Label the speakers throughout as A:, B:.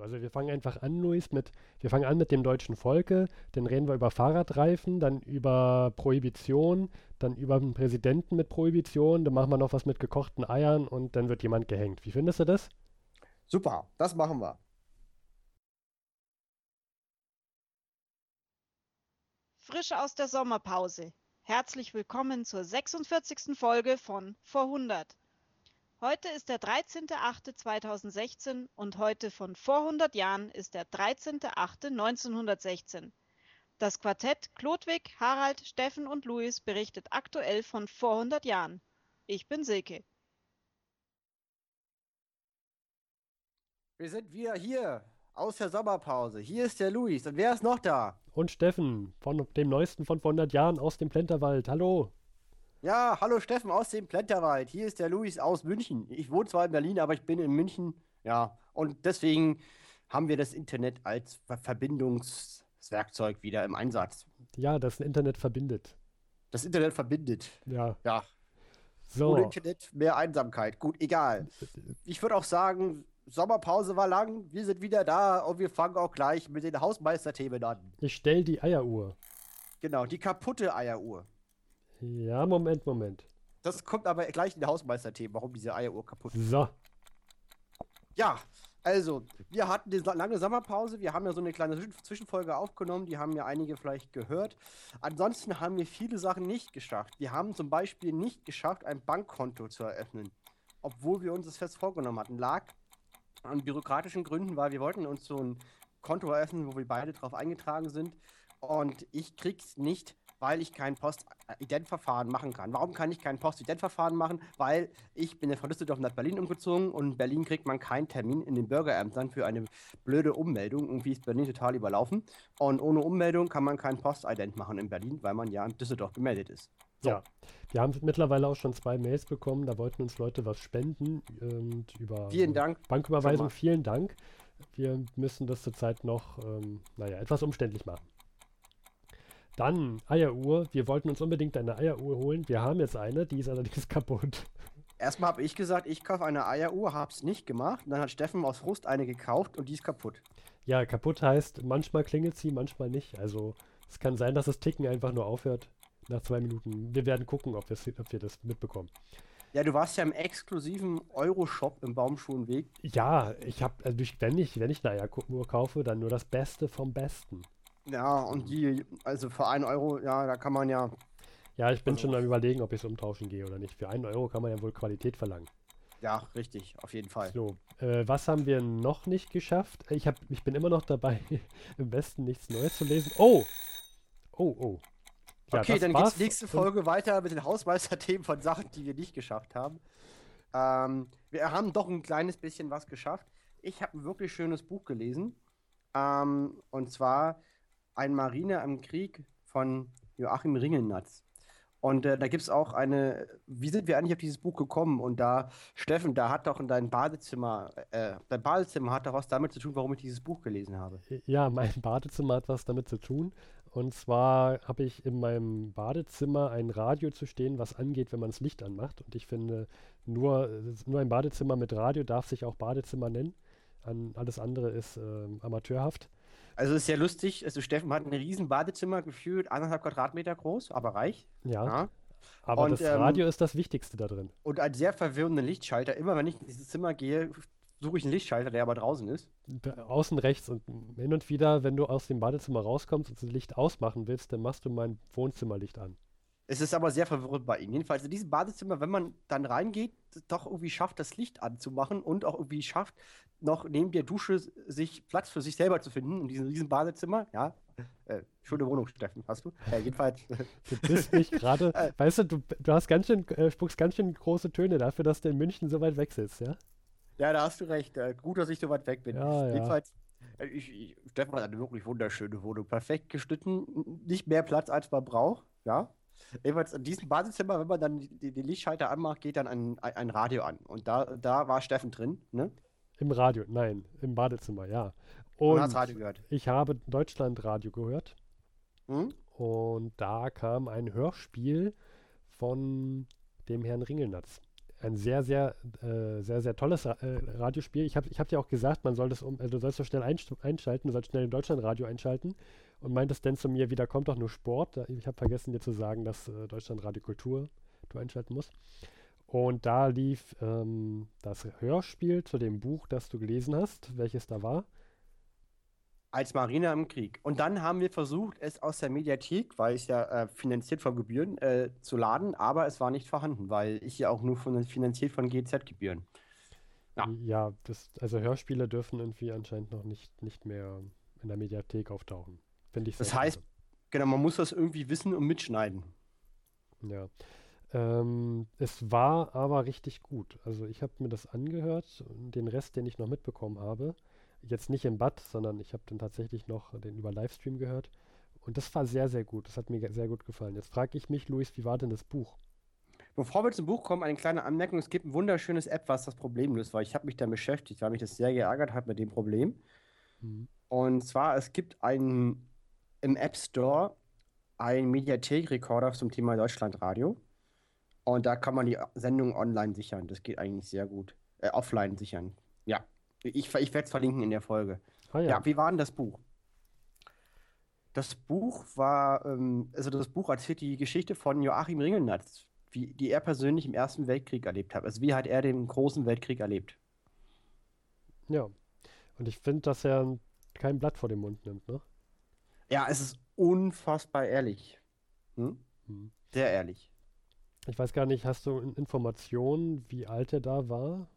A: Also wir fangen einfach an, Luis, mit, wir fangen an mit dem deutschen Volke, dann reden wir über Fahrradreifen, dann über Prohibition, dann über einen Präsidenten mit Prohibition, dann machen wir noch was mit gekochten Eiern und dann wird jemand gehängt. Wie findest du das?
B: Super, das machen wir.
C: Frisch aus der Sommerpause. Herzlich willkommen zur 46. Folge von Vorhundert. Heute ist der 13.08.2016 und heute von vor 100 Jahren ist der 13.08.1916. Das Quartett Klodwig, Harald, Steffen und Louis berichtet aktuell von vor 100 Jahren. Ich bin Silke.
B: Wir sind wieder hier aus der Sommerpause. Hier ist der Luis. Und wer ist noch da?
A: Und Steffen von dem neuesten von vor 100 Jahren aus dem Plenterwald. Hallo.
B: Ja, hallo Steffen aus dem Plenterwald. Hier ist der Luis aus München. Ich wohne zwar in Berlin, aber ich bin in München. Ja, und deswegen haben wir das Internet als Ver Verbindungswerkzeug wieder im Einsatz.
A: Ja, das Internet verbindet.
B: Das Internet verbindet.
A: Ja.
B: Ja.
A: So.
B: Ohne Internet mehr Einsamkeit. Gut, egal. Ich würde auch sagen, Sommerpause war lang, wir sind wieder da und wir fangen auch gleich mit den Hausmeisterthemen an.
A: Ich stell die Eieruhr.
B: Genau, die kaputte Eieruhr.
A: Ja, Moment, Moment.
B: Das kommt aber gleich in die Hausmeisterthemen, warum diese Eieruhr kaputt ist.
A: So.
B: Ja, also, wir hatten eine lange Sommerpause. Wir haben ja so eine kleine Zwischen- Zwischenfolge aufgenommen. Die haben ja einige vielleicht gehört. Ansonsten haben wir viele Sachen nicht geschafft. Wir haben zum Beispiel nicht geschafft, ein Bankkonto zu eröffnen. Obwohl wir uns das fest vorgenommen hatten. Lag an bürokratischen Gründen, weil wir wollten uns so ein Konto eröffnen, wo wir beide drauf eingetragen sind. Und ich krieg's nicht, weil ich kein Postidentverfahren machen kann. Warum kann ich kein Postidentverfahren machen? Weil ich bin ja von Düsseldorf nach Berlin umgezogen und in Berlin kriegt man keinen Termin in den Bürgerämtern für eine blöde Ummeldung. Irgendwie ist Berlin total überlaufen. Und ohne Ummeldung kann man kein Postident machen in Berlin, weil man ja in Düsseldorf gemeldet ist. So.
A: Ja. Wir haben mittlerweile auch schon zwei Mails bekommen. Da wollten uns Leute was spenden und über
B: Vielen Dank.
A: Banküberweisung. Vielen Dank. Wir müssen das zurzeit noch, ähm, naja, etwas umständlich machen. Dann Eieruhr. Wir wollten uns unbedingt eine Eieruhr holen. Wir haben jetzt eine, die ist allerdings kaputt.
B: Erstmal habe ich gesagt, ich kaufe eine Eieruhr, hab's nicht gemacht. Und dann hat Steffen aus Frust eine gekauft und die ist kaputt.
A: Ja, kaputt heißt, manchmal klingelt sie, manchmal nicht. Also es kann sein, dass das Ticken einfach nur aufhört nach zwei Minuten. Wir werden gucken, ob, ob wir das mitbekommen.
B: Ja, du warst ja im exklusiven Euro-Shop im Baumschulenweg.
A: Ja, ich habe, also ich, wenn ich, wenn ich eine Eieruhr kaufe, dann nur das Beste vom Besten.
B: Ja, und die, also für einen Euro, ja, da kann man ja,
A: Ja, ich bin
B: Also-
A: schon am überlegen, ob ich es umtauschen gehe oder nicht. Für einen Euro kann man ja wohl Qualität verlangen.
B: ja, richtig, auf jeden Fall.
A: So, äh, was haben wir noch nicht geschafft? Ich, hab, ich bin immer noch dabei, im Besten nichts Neues zu lesen. Oh! Oh, oh. Ja,
B: okay, dann
A: war's.
B: geht's nächste Folge weiter mit den Hausmeisterthemen von Sachen, die wir nicht geschafft haben. Ähm, wir haben doch ein kleines bisschen was geschafft. Ich habe ein wirklich schönes Buch gelesen. Ähm, und zwar Ein Marine am Krieg von Joachim Ringelnatz. Und äh, da gibt es auch eine, wie sind wir eigentlich auf dieses Buch gekommen? Und da, Steffen, da hat doch in dein Badezimmer, äh, dein Badezimmer hat doch was damit zu tun, warum ich dieses Buch gelesen habe.
A: Ja, mein Badezimmer hat was damit zu tun. Und zwar habe ich in meinem Badezimmer ein Radio zu stehen, was angeht, wenn man das Licht anmacht. Und ich finde, nur, nur ein Badezimmer mit Radio darf sich auch Badezimmer nennen. An, alles andere ist ähm, amateurhaft.
B: Also ist sehr lustig. Also Steffen hat ein riesen Badezimmer gefühlt, anderthalb Quadratmeter groß, aber reich.
A: Ja,
B: Ja.
A: aber
B: und,
A: das
B: ähm,
A: Radio ist das Wichtigste da drin.
B: Und einen sehr verwirrenden Lichtschalter. Immer wenn ich in dieses Zimmer gehe, suche ich einen Lichtschalter, der aber draußen ist.
A: Außen rechts und hin und wieder, wenn du aus dem Badezimmer rauskommst und das Licht ausmachen willst, dann machst du mein Wohnzimmerlicht an.
B: Es ist aber sehr verwirrend bei ihm. Jedenfalls in diesem Badezimmer, wenn man dann reingeht, doch irgendwie schafft, das Licht anzumachen und auch irgendwie schafft, noch neben der Dusche sich Platz für sich selber zu finden in diesem riesen Badezimmer. Ja, äh, schöne Wohnung, Steffen, hast du? Äh, jedenfalls.
A: Du bist nicht gerade,
B: Äh.
A: weißt du, du, du hast ganz schön, äh, spuckst ganz schön große Töne dafür, dass du in München so weit weg sitzt, ja?
B: Ja, da hast du recht. Äh, gut, dass ich so weit weg bin.
A: Ja, ja.
B: Jedenfalls, äh, ich, ich, Stefan hat eine wirklich wunderschöne Wohnung. Perfekt geschnitten, nicht mehr Platz, als man braucht. Ja. Jedenfalls in diesem Badezimmer, wenn man dann die- den Lichtschalter anmacht, geht dann ein, ein, Radio an. Und da, da war Steffen drin. Ne?
A: Im Radio, nein, im Badezimmer, ja.
B: Und
A: Und
B: hat Radio gehört.
A: ich habe Deutschlandradio gehört
B: Hm?
A: und da kam ein Hörspiel von dem Herrn Ringelnatz. ein sehr, sehr, äh, sehr, sehr tolles Ra äh, Radiospiel. Ich habe ich hab dir auch gesagt, man soll das um, äh, du sollst so schnell einschalten, du sollst schnell im Deutschlandradio einschalten und meintest dann zu mir, wieder kommt doch nur Sport. Ich habe vergessen dir zu sagen, dass äh, Deutschlandradio Kultur du einschalten musst. Und da lief ähm, das Hörspiel zu dem Buch, das du gelesen hast, welches da war.
B: Als Marine im Krieg. Und dann haben wir versucht, es aus der Mediathek, weil es ja äh, finanziert von Gebühren, äh, zu laden, aber es war nicht vorhanden, weil ich ja auch nur von, finanziert von GZ-Gebühren.
A: Ja, ja das, also Hörspiele dürfen irgendwie anscheinend noch nicht, nicht mehr in der Mediathek auftauchen. Finde ich
B: Das heißt, genau, man muss das irgendwie wissen und mitschneiden.
A: Ja. Ähm, es war aber richtig gut. Also ich habe mir das angehört und den Rest, den ich noch mitbekommen habe, jetzt nicht im Bad, sondern ich habe dann tatsächlich noch den über Livestream gehört. Und das war sehr, sehr gut. Das hat mir sehr gut gefallen. Jetzt frage ich mich, Luis, wie war denn das Buch?
B: Bevor wir zum Buch kommen, eine kleine Anmerkung. Es gibt ein wunderschönes App, was das Problem löst, weil ich habe mich da beschäftigt, weil mich das sehr geärgert hat mit dem Problem. Mhm. Und zwar, es gibt einen im App Store einen Mediathek-Recorder zum Thema Deutschlandradio. Und da kann man die Sendung online sichern. Das geht eigentlich sehr gut. Äh, offline sichern. Ja. Ich, ich werde es verlinken in der Folge. Ah, ja. ja. wie war denn das Buch? Das Buch war, ähm, also das Buch erzählt die Geschichte von Joachim Ringelnatz, wie, die er persönlich im Ersten Weltkrieg erlebt hat. Also wie hat er den großen Weltkrieg erlebt?
A: Ja. Und ich finde, dass er kein Blatt vor den Mund nimmt, ne?
B: Ja, es ist unfassbar ehrlich. Hm? Hm. Sehr ehrlich.
A: Ich weiß gar nicht, hast du Informationen, wie alt er da war?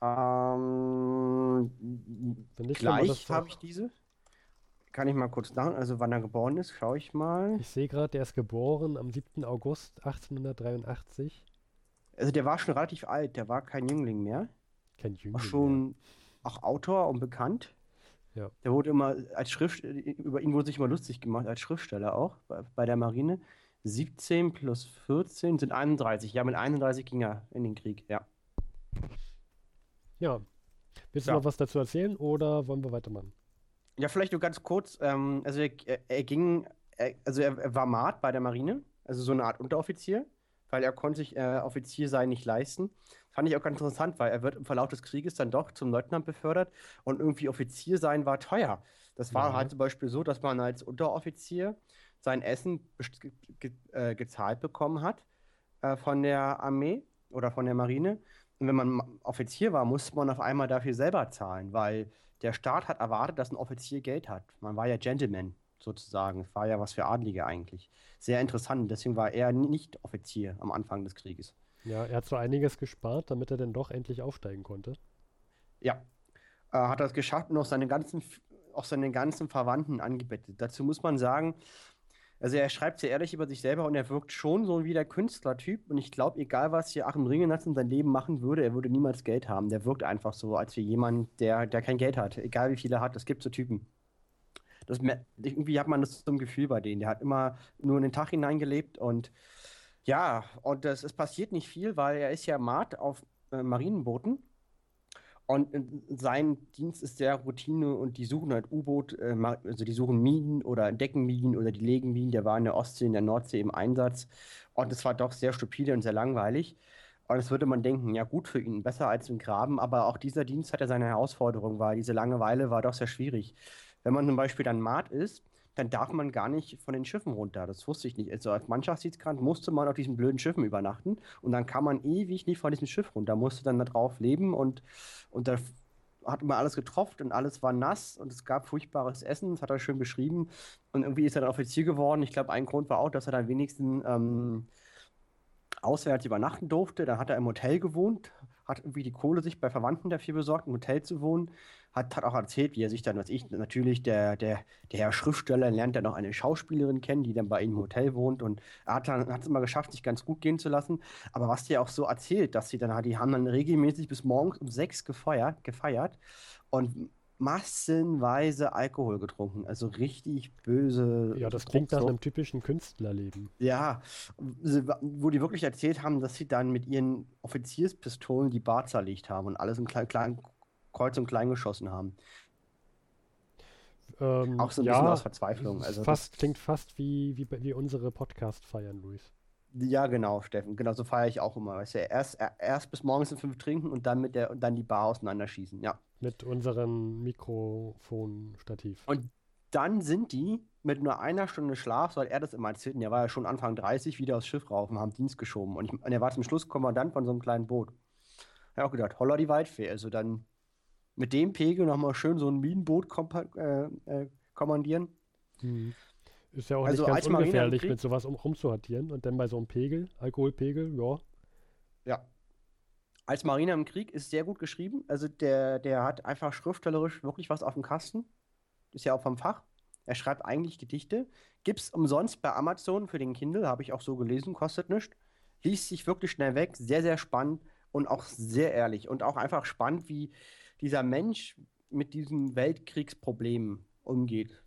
B: Ähm, nicht, gleich habe ich diese. Kann ich mal kurz nach, also wann er geboren ist, schaue ich mal.
A: Ich sehe gerade, der ist geboren am 7. August 1883.
B: Also der war schon relativ alt, der war kein Jüngling mehr.
A: Kein Jüngling.
B: Auch schon mehr. auch Autor und bekannt.
A: Ja.
B: Der wurde immer als Schrift, über ihn wurde sich immer lustig gemacht, als Schriftsteller auch bei, bei der Marine. 17 plus 14 sind 31. Ja, mit 31 ging er in den Krieg, ja.
A: Ja. Willst du ja. noch was dazu erzählen oder wollen wir weitermachen?
B: Ja, vielleicht nur ganz kurz. Ähm, also er, er ging, er, also er, er, war Mat bei der Marine, also so eine Art Unteroffizier, weil er konnte sich äh, Offizier sein nicht leisten. Fand ich auch ganz interessant, weil er wird im Verlauf des Krieges dann doch zum Leutnant befördert und irgendwie Offizier sein war teuer. Das war ja. halt zum Beispiel so, dass man als Unteroffizier sein Essen ge äh, gezahlt bekommen hat äh, von der Armee oder von der Marine. Und wenn man Offizier war, musste man auf einmal dafür selber zahlen, weil der Staat hat erwartet, dass ein Offizier Geld hat. Man war ja Gentleman sozusagen. Es war ja was für Adlige eigentlich. Sehr interessant. Deswegen war er nicht Offizier am Anfang des Krieges.
A: Ja, er hat so einiges gespart, damit er dann doch endlich aufsteigen konnte.
B: Ja, äh, hat er es geschafft und auch seine ganzen, auch seine ganzen Verwandten angebettet. Dazu muss man sagen, also er schreibt sehr ehrlich über sich selber und er wirkt schon so wie der Künstlertyp. Und ich glaube, egal was hier Achim Ringenatz in seinem Leben machen würde, er würde niemals Geld haben. Der wirkt einfach so, als wie jemand, der, der kein Geld hat. Egal wie viel er hat, es gibt so Typen. Das, irgendwie hat man das zum Gefühl bei denen. Der hat immer nur in den Tag hineingelebt und ja, und das, es passiert nicht viel, weil er ist ja Mat auf äh, Marinenbooten und sein Dienst ist sehr Routine und die suchen halt U-Boot, äh, also die suchen Minen oder Deckenminen oder die legen Minen. Der war in der Ostsee, in der Nordsee im Einsatz. Und es war doch sehr stupide und sehr langweilig. Und das würde man denken, ja gut für ihn, besser als im Graben. Aber auch dieser Dienst hatte seine Herausforderung, weil diese Langeweile war doch sehr schwierig. Wenn man zum Beispiel dann Maat ist, dann darf man gar nicht von den Schiffen runter. Das wusste ich nicht. Also als Mannschaftsdienstkrank musste man auf diesen blöden Schiffen übernachten und dann kann man ewig nicht von diesem Schiff runter. Musste dann da drauf leben und, und da hat immer alles getroffen und alles war nass und es gab furchtbares Essen, das hat er schön beschrieben. Und irgendwie ist er dann Offizier geworden. Ich glaube, ein Grund war auch, dass er dann wenigstens ähm, auswärts übernachten durfte. Dann hat er im Hotel gewohnt, hat irgendwie die Kohle sich bei Verwandten dafür besorgt, im Hotel zu wohnen hat, hat auch erzählt, wie er sich dann, was ich, natürlich der, der, der Herr Schriftsteller lernt dann noch eine Schauspielerin kennen, die dann bei ihm im Hotel wohnt und er hat es immer geschafft, sich ganz gut gehen zu lassen. Aber was der auch so erzählt, dass sie dann, die haben dann regelmäßig bis morgens um sechs gefeiert, gefeiert und massenweise Alkohol getrunken. Also richtig böse.
A: Ja, das klingt nach einem typischen Künstlerleben.
B: Ja, wo die wirklich erzählt haben, dass sie dann mit ihren Offizierspistolen die Bar zerlegt haben und alles im kleinen, kleinen Kreuz und Klein geschossen haben.
A: Ähm,
B: auch so ein
A: ja,
B: bisschen aus Verzweiflung. Also
A: fast, klingt fast wie, wie, wie unsere Podcast feiern, Luis.
B: Ja, genau, Steffen. Genau, so feiere ich auch immer. Weißt du, erst, erst bis morgens um fünf trinken und dann mit der und dann die Bar auseinanderschießen. Ja.
A: Mit unserem Mikrofonstativ.
B: Und dann sind die mit nur einer Stunde Schlaf, so hat er das immer erzählt, und er war ja schon Anfang 30, wieder aufs Schiff rauf und haben Dienst geschoben. Und, ich, und er war zum Schluss Kommandant von so einem kleinen Boot. Ich habe auch gedacht, holla die Waldfee. Also dann mit dem Pegel nochmal schön so ein Minenboot äh, äh, kommandieren.
A: Hm. Ist ja auch also nicht ganz ungefährlich, mit sowas um, rumzuhantieren. Und dann bei so einem Pegel, Alkoholpegel, ja.
B: Ja. Als Marine im Krieg ist sehr gut geschrieben. Also der, der hat einfach schriftstellerisch wirklich was auf dem Kasten. Ist ja auch vom Fach. Er schreibt eigentlich Gedichte. Gibt's umsonst bei Amazon für den Kindle, habe ich auch so gelesen, kostet nichts. Liest sich wirklich schnell weg, sehr, sehr spannend und auch sehr ehrlich. Und auch einfach spannend, wie dieser Mensch mit diesen Weltkriegsproblemen umgeht.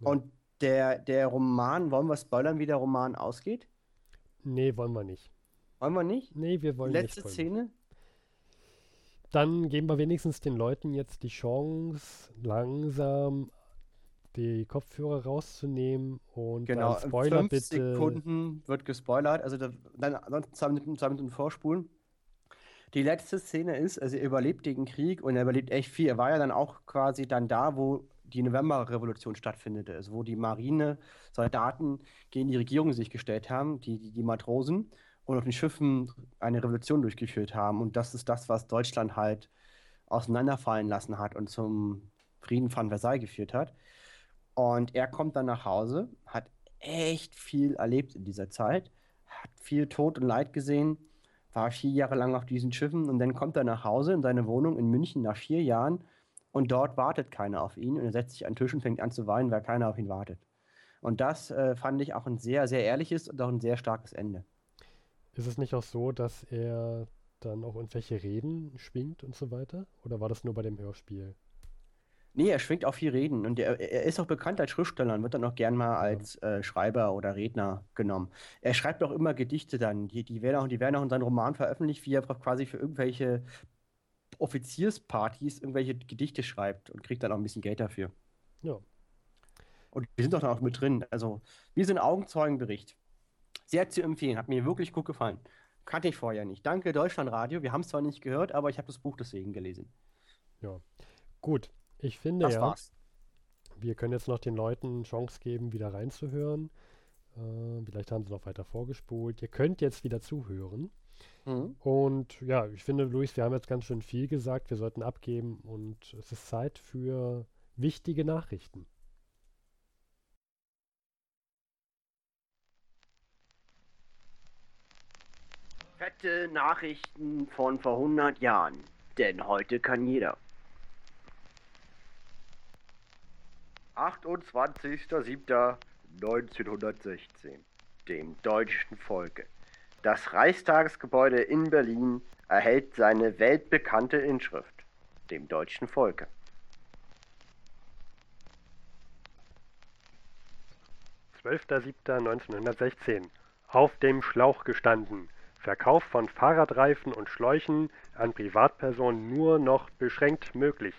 B: Ja. Und der, der Roman, wollen wir spoilern, wie der Roman ausgeht?
A: Nee, wollen wir nicht.
B: Wollen wir nicht?
A: Nee, wir wollen
B: Letzte nicht. Letzte Szene?
A: Dann geben wir wenigstens den Leuten jetzt die Chance, langsam die Kopfhörer rauszunehmen und
B: genau, Spoiler fünf bitte. Sekunden wird gespoilert, also da, dann zwei Minuten, zwei Minuten vorspulen. Die letzte Szene ist, also er überlebt den Krieg und er überlebt echt viel. Er war ja dann auch quasi dann da, wo die Novemberrevolution stattfindet, also wo die Marine, Soldaten gegen die Regierung sich gestellt haben, die, die, die Matrosen, und auf den Schiffen eine Revolution durchgeführt haben. Und das ist das, was Deutschland halt auseinanderfallen lassen hat und zum Frieden von Versailles geführt hat. Und er kommt dann nach Hause, hat echt viel erlebt in dieser Zeit, hat viel Tod und Leid gesehen, war vier Jahre lang auf diesen Schiffen und dann kommt er nach Hause in seine Wohnung in München nach vier Jahren und dort wartet keiner auf ihn und er setzt sich an den Tisch und fängt an zu weinen, weil keiner auf ihn wartet. Und das äh, fand ich auch ein sehr, sehr ehrliches und auch ein sehr starkes Ende.
A: Ist es nicht auch so, dass er dann auch irgendwelche Reden schwingt und so weiter? Oder war das nur bei dem Hörspiel?
B: Nee, er schwingt auch viel Reden und er, er ist auch bekannt als Schriftsteller und wird dann auch gern mal als äh, Schreiber oder Redner genommen. Er schreibt auch immer Gedichte dann, die, die, werden auch, die werden auch in seinem Roman veröffentlicht, wie er quasi für irgendwelche Offizierspartys irgendwelche Gedichte schreibt und kriegt dann auch ein bisschen Geld dafür.
A: Ja.
B: Und wir sind doch da auch mit drin. Also, wir sind Augenzeugenbericht. Sehr zu empfehlen, hat mir wirklich gut gefallen. Kannte ich vorher nicht. Danke Deutschlandradio. Wir haben es zwar nicht gehört, aber ich habe das Buch deswegen gelesen.
A: Ja. Gut, ich finde
B: das
A: ja,
B: war's.
A: wir können jetzt noch den Leuten Chance geben, wieder reinzuhören. Äh, vielleicht haben sie noch weiter vorgespult. Ihr könnt jetzt wieder zuhören. Mhm. Und ja, ich finde, Luis, wir haben jetzt ganz schön viel gesagt. Wir sollten abgeben und es ist Zeit für wichtige Nachrichten.
B: Fette Nachrichten von vor 100 Jahren. Denn heute kann jeder. 28.07.1916, dem deutschen Volke. Das Reichstagsgebäude in Berlin erhält seine weltbekannte Inschrift, dem deutschen Volke.
A: (12.07.1916) Auf dem Schlauch gestanden. Verkauf von Fahrradreifen und Schläuchen an Privatpersonen nur noch beschränkt möglich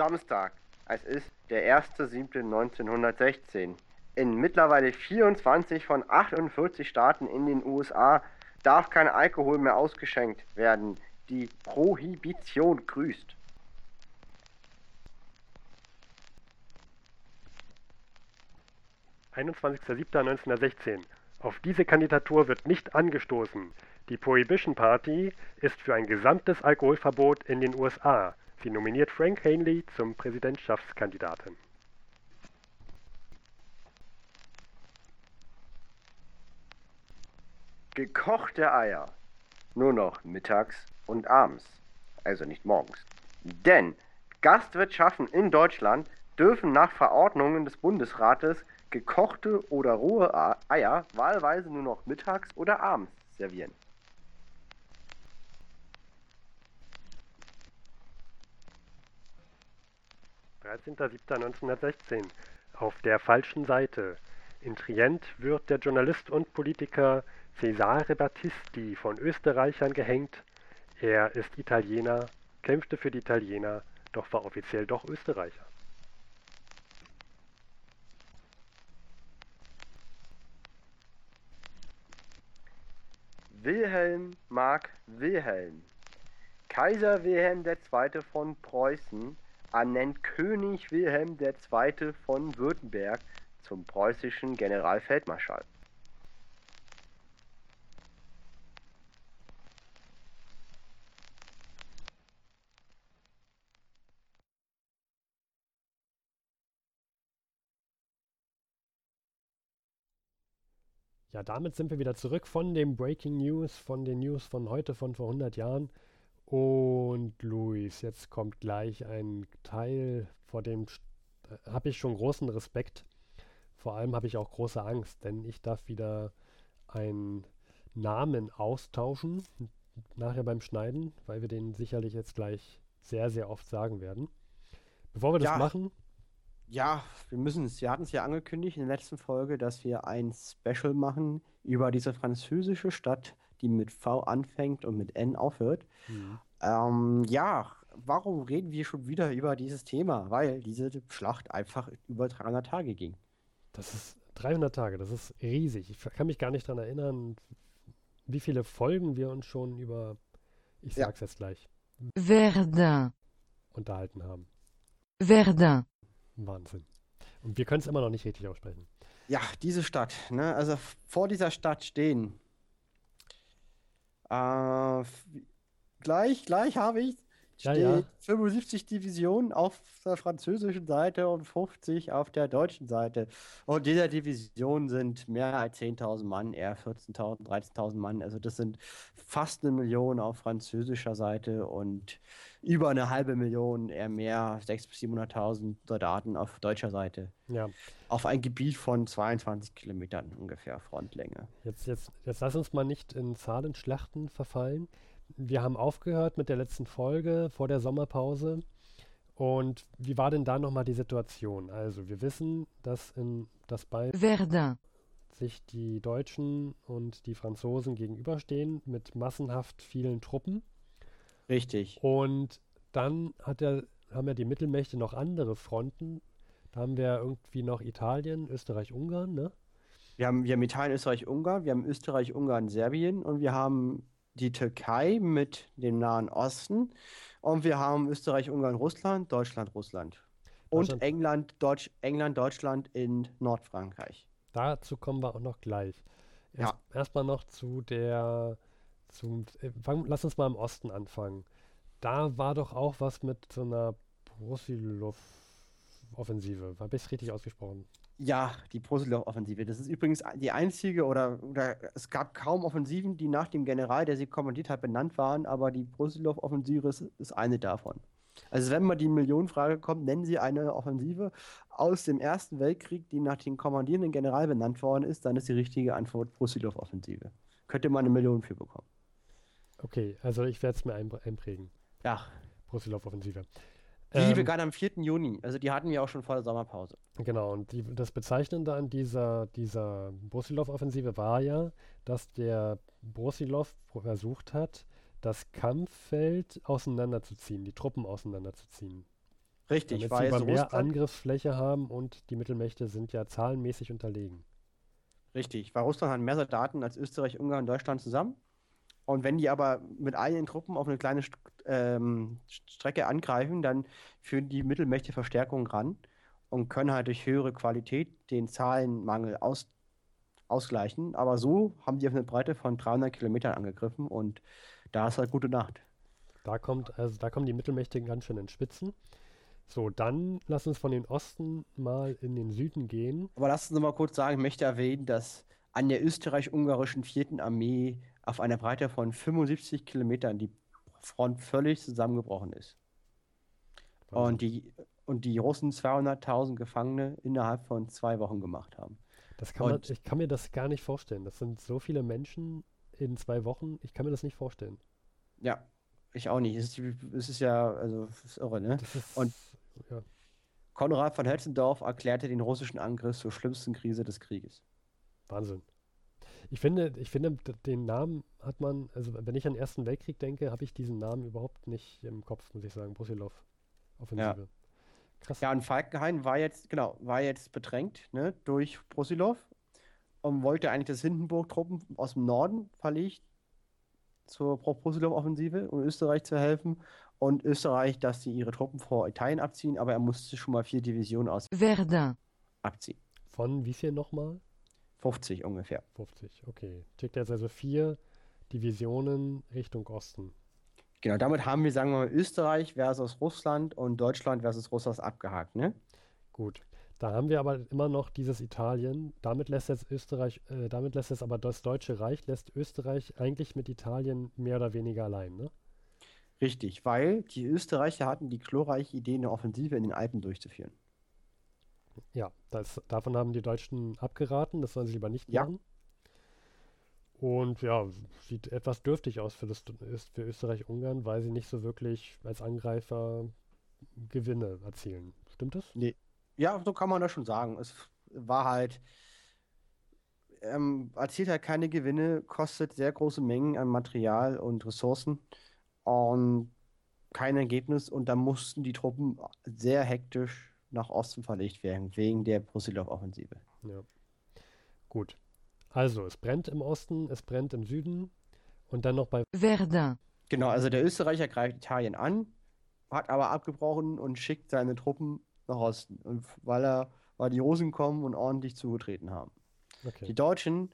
B: Samstag. Es ist der 1.7.1916. In mittlerweile 24 von 48 Staaten in den USA darf kein Alkohol mehr ausgeschenkt werden. Die Prohibition grüßt.
A: (21.07.1916) Auf diese Kandidatur wird nicht angestoßen. Die Prohibition Party ist für ein gesamtes Alkoholverbot in den USA Sie nominiert Frank Hanley zum Präsidentschaftskandidaten.
B: Gekochte Eier. Nur noch mittags und abends. Also nicht morgens. Denn Gastwirtschaften in Deutschland dürfen nach Verordnungen des Bundesrates gekochte oder rohe Eier wahlweise nur noch mittags oder abends servieren.
A: 13.07.1916 auf der falschen Seite. In Trient wird der Journalist und Politiker Cesare Battisti von Österreichern gehängt. Er ist Italiener, kämpfte für die Italiener, doch war offiziell doch Österreicher.
B: Wilhelm Mark Wilhelm. Kaiser Wilhelm II. von Preußen ernennt König Wilhelm II. von Württemberg zum preußischen Generalfeldmarschall.
A: Ja, damit sind wir wieder zurück von dem Breaking News, von den News von heute, von vor 100 Jahren. Und Luis, jetzt kommt gleich ein Teil, vor dem äh, habe ich schon großen Respekt. Vor allem habe ich auch große Angst, denn ich darf wieder einen Namen austauschen, nachher beim Schneiden, weil wir den sicherlich jetzt gleich sehr, sehr oft sagen werden. Bevor wir das
B: Ja.
A: machen,
B: Ja, wir müssen es. Wir hatten es ja angekündigt in der letzten Folge, dass wir ein Special machen über diese französische Stadt, die mit V anfängt und mit N aufhört.
A: hm,
B: Ähm, ja, warum reden wir schon wieder über dieses Thema? Weil diese Schlacht einfach über 300 Tage ging.
A: das ist 300 Tage, das ist riesig. Ich kann mich gar nicht daran erinnern, wie viele Folgen wir uns schon über, ich
B: Ja.
A: sag's jetzt gleich,
D: Verdun,
A: unterhalten haben.
D: Verdun,
A: Wahnsinn. Und wir können es immer noch nicht richtig aussprechen.
B: Ja, diese Stadt, ne? Also vor dieser Stadt stehen. Äh, gleich, gleich habe ich.
A: Ja,
B: Steht
A: ja.
B: 75 Divisionen auf der französischen Seite und 50 auf der deutschen Seite. Und dieser Division sind mehr als 10.000 Mann, eher 14.000, 13.000 Mann. Also das sind fast eine Million auf französischer Seite und über eine halbe Million, eher mehr, 600.000 bis 700.000 Soldaten auf deutscher Seite
A: Ja,
B: auf ein Gebiet von 22 Kilometern ungefähr Frontlänge.
A: jetzt, jetzt, jetzt lass uns mal nicht in Zahlenschlachten verfallen. Wir haben aufgehört mit der letzten Folge vor der Sommerpause. Und wie war denn da nochmal die Situation? Also, wir wissen, dass, in, dass bei
D: Verdun,
A: sich die Deutschen und die Franzosen gegenüberstehen mit massenhaft vielen Truppen.
B: Richtig.
A: Und dann hat er, haben ja die Mittelmächte noch andere Fronten. Da haben wir irgendwie noch Italien, Österreich, Ungarn, ne?
B: Wir haben, wir haben Italien, Österreich, Ungarn, wir haben Österreich, Ungarn, Serbien und wir haben die Türkei mit dem Nahen Osten und wir haben Österreich, Ungarn, Russland, Deutschland, Russland. Und. England, Deutsch, England, Deutschland in Nordfrankreich.
A: Dazu kommen wir auch noch gleich. Erst,
B: Ja.
A: Erstmal noch zu der, zum, äh, fang, lass uns mal im Osten anfangen. Da war doch auch was mit so einer Brusilov-Offensive. Habe ich es richtig ausgesprochen?
B: Ja, die Brusilov-Offensive. Das ist übrigens die einzige oder, oder es gab kaum Offensiven, die nach dem General, der sie kommandiert hat, benannt waren, aber die Brusilov-Offensive ist, ist eine davon. Also wenn mal die Millionenfrage kommt, nennen Sie eine Offensive aus dem Ersten Weltkrieg, die nach dem kommandierenden General benannt worden ist, dann ist die richtige Antwort Brusilov-Offensive. Könnte man eine Million für bekommen.
A: Okay, also ich werde es mir einpr- einprägen.
B: Ja,
A: Brusilov-Offensive.
B: Die
A: Ähm,
B: begann am 4. Juni. Also die hatten wir auch schon vor der Sommerpause.
A: Genau, und die, das Bezeichnende an dieser, dieser Brusilov-Offensive war ja, dass der Brusilov versucht hat, das Kampffeld auseinanderzuziehen, die Truppen auseinanderzuziehen.
B: Richtig,
A: Damit
B: weil
A: sie aber mehr
B: Russland,
A: Angriffsfläche haben und die Mittelmächte sind ja zahlenmäßig unterlegen.
B: richtig, weil Russland hat mehr Soldaten als Österreich, Ungarn und Deutschland zusammen. Und wenn die aber mit eigenen Truppen auf eine kleine St ähm, Strecke angreifen, dann führen die Mittelmächte Verstärkung ran und können halt durch höhere Qualität den Zahlenmangel aus ausgleichen. Aber so haben die auf eine Breite von 300 Kilometern angegriffen und da ist halt gute Nacht.
A: Da kommt, also da kommen die Mittelmächte ganz schön in Spitzen. So, dann lass uns von den Osten mal in den Süden gehen.
B: Aber lass uns noch mal kurz sagen, ich möchte erwähnen, dass an der österreich-ungarischen 4. Armee auf einer Breite von 75 Kilometern die Front völlig zusammengebrochen ist. Und die, und die Russen 200.000 Gefangene innerhalb von zwei Wochen gemacht haben.
A: Das kann man, ich kann mir das gar nicht vorstellen. Das sind so viele Menschen in zwei Wochen. Ich kann mir das nicht vorstellen.
B: Ja, ich auch nicht. Es ist, es ist ja, also, es ist irre, ne?
A: Ist,
B: Und-
A: ja,
B: Konrad von Hetzendorf erklärte den russischen Angriff zur schlimmsten Krise des Krieges.
A: Wahnsinn. Ich finde, ich finde, den Namen hat man, also wenn ich an den Ersten Weltkrieg denke, habe ich diesen Namen überhaupt nicht im Kopf, muss ich sagen. Brusilov. Offensive. Krass.
B: Ja, und Falkenhayn war jetzt, genau, war jetzt bedrängt, ne, durch Brusilov und wollte eigentlich, dass Hindenburg Truppen aus dem Norden verlegt zur Pro-Posilow-Offensive, um Österreich zu helfen. Und Österreich, dass sie ihre Truppen vor Italien abziehen, aber er musste schon mal vier Divisionen aus
D: Verdun,
B: abziehen.
A: Von wie viel nochmal?
B: 50 ungefähr.
A: 50, okay. Schickt jetzt also vier Divisionen Richtung Osten.
B: Genau, damit haben wir, sagen wir mal, Österreich versus Russland und Deutschland versus Russland abgehakt, ne?
A: Gut. Da haben wir aber immer noch dieses Italien. Damit lässt jetzt Österreich, äh, damit lässt es aber das Deutsche Reich, lässt Österreich eigentlich mit Italien mehr oder weniger allein, ne?
B: Richtig, weil die Österreicher hatten die glorreiche Idee, eine Offensive in den Alpen durchzuführen.
A: Ja, das, davon haben die Deutschen abgeraten, das sollen sie lieber nicht
B: Ja.
A: machen. Und ja, sieht etwas dürftig aus für, das, für Österreich-Ungarn, weil sie nicht so wirklich als Angreifer Gewinne erzielen. Stimmt das?
B: Ja, so kann man das schon sagen. Es war halt, ähm, erzielt halt keine Gewinne, kostet sehr große Mengen an Material und Ressourcen und kein Ergebnis. Und dann mussten die Truppen sehr hektisch nach Osten verlegt werden, wegen der Brusilov-Offensive.
A: Ja. Gut. Also, es brennt im Osten, es brennt im Süden und dann noch bei
D: Verdun,
B: Genau, also der Österreicher greift Italien an, hat aber abgebrochen und schickt seine Truppen nach Osten, und weil er, weil die Russen kommen und ordentlich zugetreten haben. Die
A: Okay.
B: Deutschen